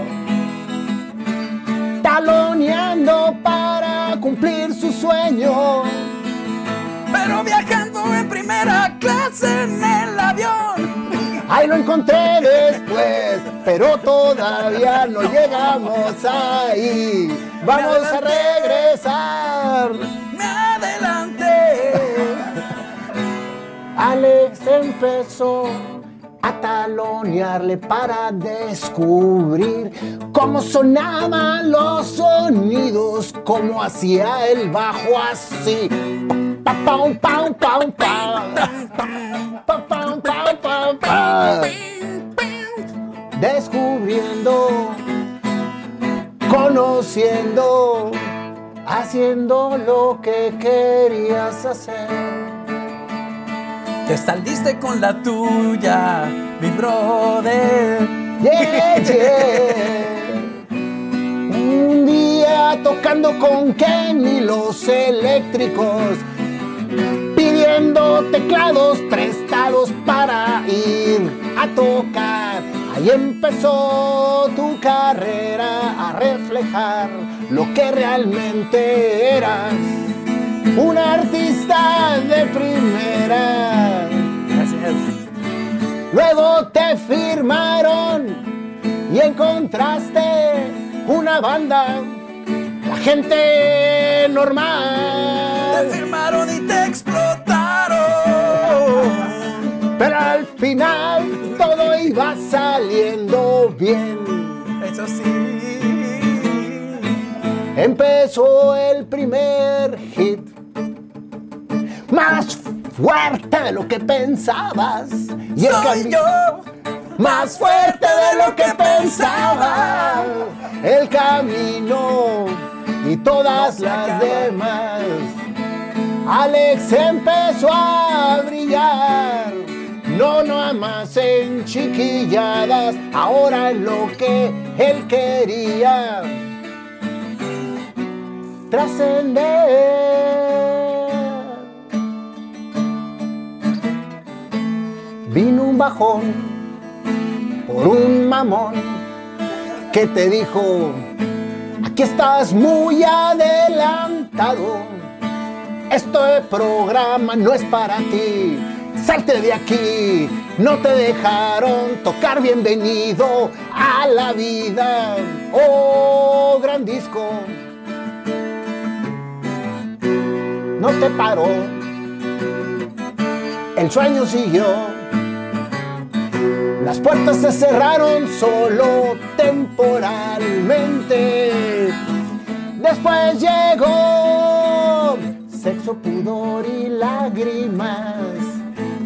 taloneando para cumplir su sueño. Pero viajando en primera clase en el avión. Ahí lo encontré después, pero todavía no llegamos ahí. Vamos a regresar. Me adelanté. Alex empezó a talonearle para descubrir cómo sonaban los sonidos, cómo hacía el bajo así. Descubriendo, conociendo, haciendo lo que querías hacer. Te saliste con la tuya, mi brother. Yeah, yeah. Un día tocando con Kenny los eléctricos, pidiendo teclados prestados para ir a tocar. Ahí empezó tu carrera a reflejar lo que realmente eras. Un artista de primera. Gracias. Luego te firmaron y encontraste una banda, la gente normal. Te firmaron y te explotaron. Pero al final todo iba saliendo bien. Eso sí. Empezó el primer. Más fuerte de lo que pensabas. Y Soy yo. más fuerte de lo que pensaba. El camino y todas las demás. Alex empezó a brillar. No nada más en chiquilladas, ahora en lo que él quería. Trascender. Vino un bajón por un mamón que te dijo, aquí estás muy adelantado, este programa no es para ti, salte de aquí, no te dejaron tocar. Bienvenido a la vida, oh gran disco, no te paró, el sueño siguió. Las puertas se cerraron solo temporalmente. Después llegó sexo, pudor y lágrimas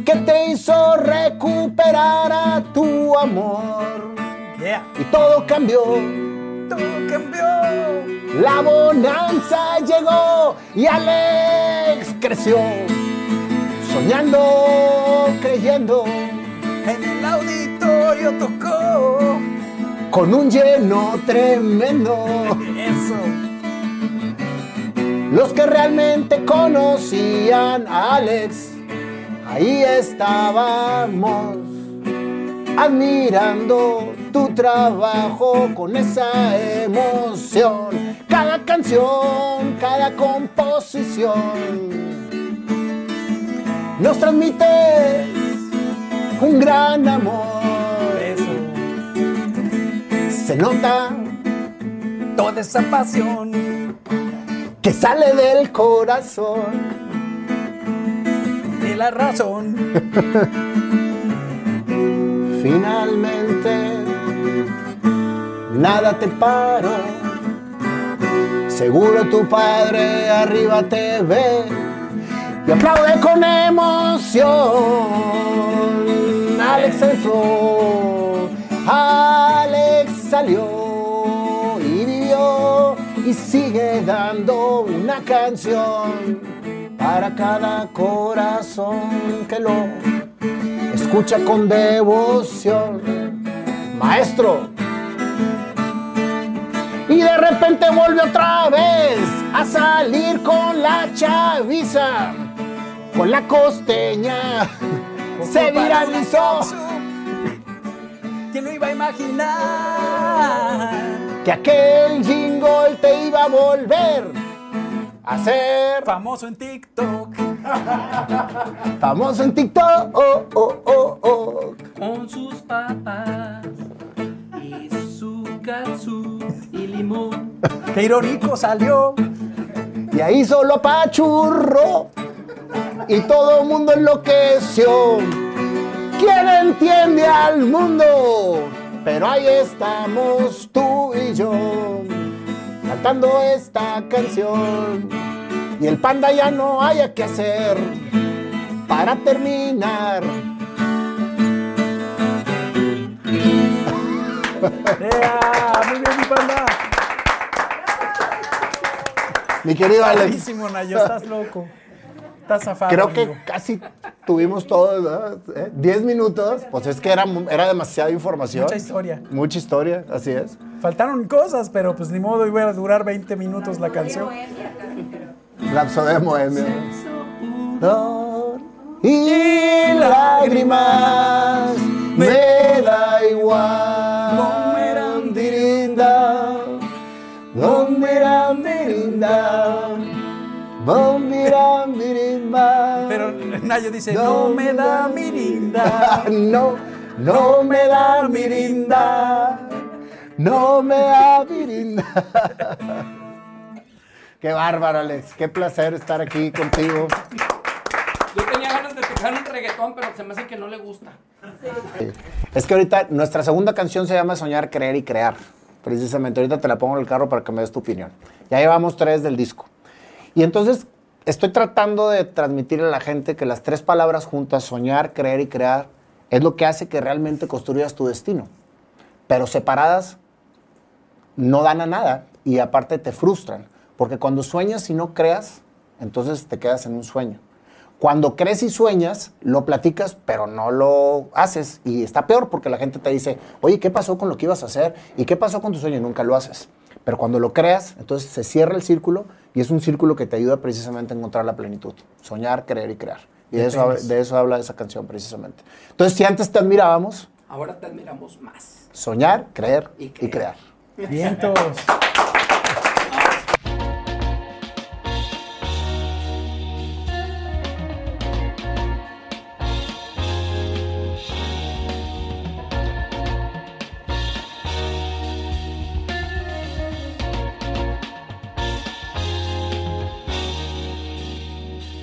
que te hizo recuperar a tu amor. Yeah. Y todo cambió. Todo cambió. La bonanza llegó y Alex creció. Soñando, creyendo. En el tocó. con un lleno tremendo. Eso. Los que realmente conocían a Alex, ahí estábamos, admirando tu trabajo con esa emoción. Cada canción, cada composición, nos transmite un gran amor. Eso. Se nota Toda esa pasión que sale del corazón. de la razón. Finalmente, nada te paró. Seguro tu padre arriba te ve y aplaude con emoción. Alex entró, Alex salió y vivió y sigue dando una canción para cada corazón que lo escucha con devoción. Maestro. Y de repente vuelve otra vez a salir con la chaviza, con la costeña. Se viralizó ¿Quién lo iba a imaginar? que aquel jingle te iba a volver a ser Famoso en TikTok. famoso en TikTok. Oh, oh, oh, oh. Con sus papas y su catsup y limón. Qué irónico salió. Y ahí solo apachurró y todo el mundo enloqueció. ¿Quién entiende al mundo? Pero ahí estamos tú y yo cantando esta canción. Y el panda ya no haya que hacer para terminar. ¡Ea! Muy bien, mi panda. Mi querido Alex, Buenísimo, Nayo. Estás loco. Zafado. creo que amigo. casi tuvimos todos, ¿verdad? ¿Eh? 10 minutos. Pues es que era, era demasiada información. Mucha historia. Mucha historia, así es. Faltaron cosas, pero pues ni modo, iba a durar 20 minutos la canción. Rapsodia Bohemia. Dolor y lágrimas, me da igual. Dirinda, bomeram, dirinda, dirinda. Pero Nayo dice, no me da mirinda. No, no me da mirinda. No me da mirinda. Qué bárbaro, Alex. Qué placer estar aquí contigo. Yo tenía ganas de tocar un reggaetón, pero se me hace que no le gusta. Es que ahorita nuestra segunda canción se llama Soñar, Creer y Crear. Precisamente, ahorita te la pongo en el carro para que me des tu opinión. Ya llevamos tres del disco. Y entonces estoy tratando de transmitirle a la gente que las tres palabras juntas, soñar, creer y crear, es lo que hace que realmente construyas tu destino. Pero separadas no dan a nada y aparte te frustran. Porque cuando sueñas y no creas, entonces te quedas en un sueño. Cuando crees y sueñas, lo platicas, pero no lo haces. Y está peor porque la gente te dice, oye, ¿qué pasó con lo que ibas a hacer? ¿Y qué pasó con tu sueño? Y nunca lo haces. Pero cuando lo creas, entonces se cierra el círculo y es un círculo que te ayuda precisamente a encontrar la plenitud. Soñar, creer y crear. Y de eso, habla- de eso habla esa canción precisamente. Entonces, si antes te admirábamos, Ahora te admiramos más. soñar, creer Y crear. Vientos.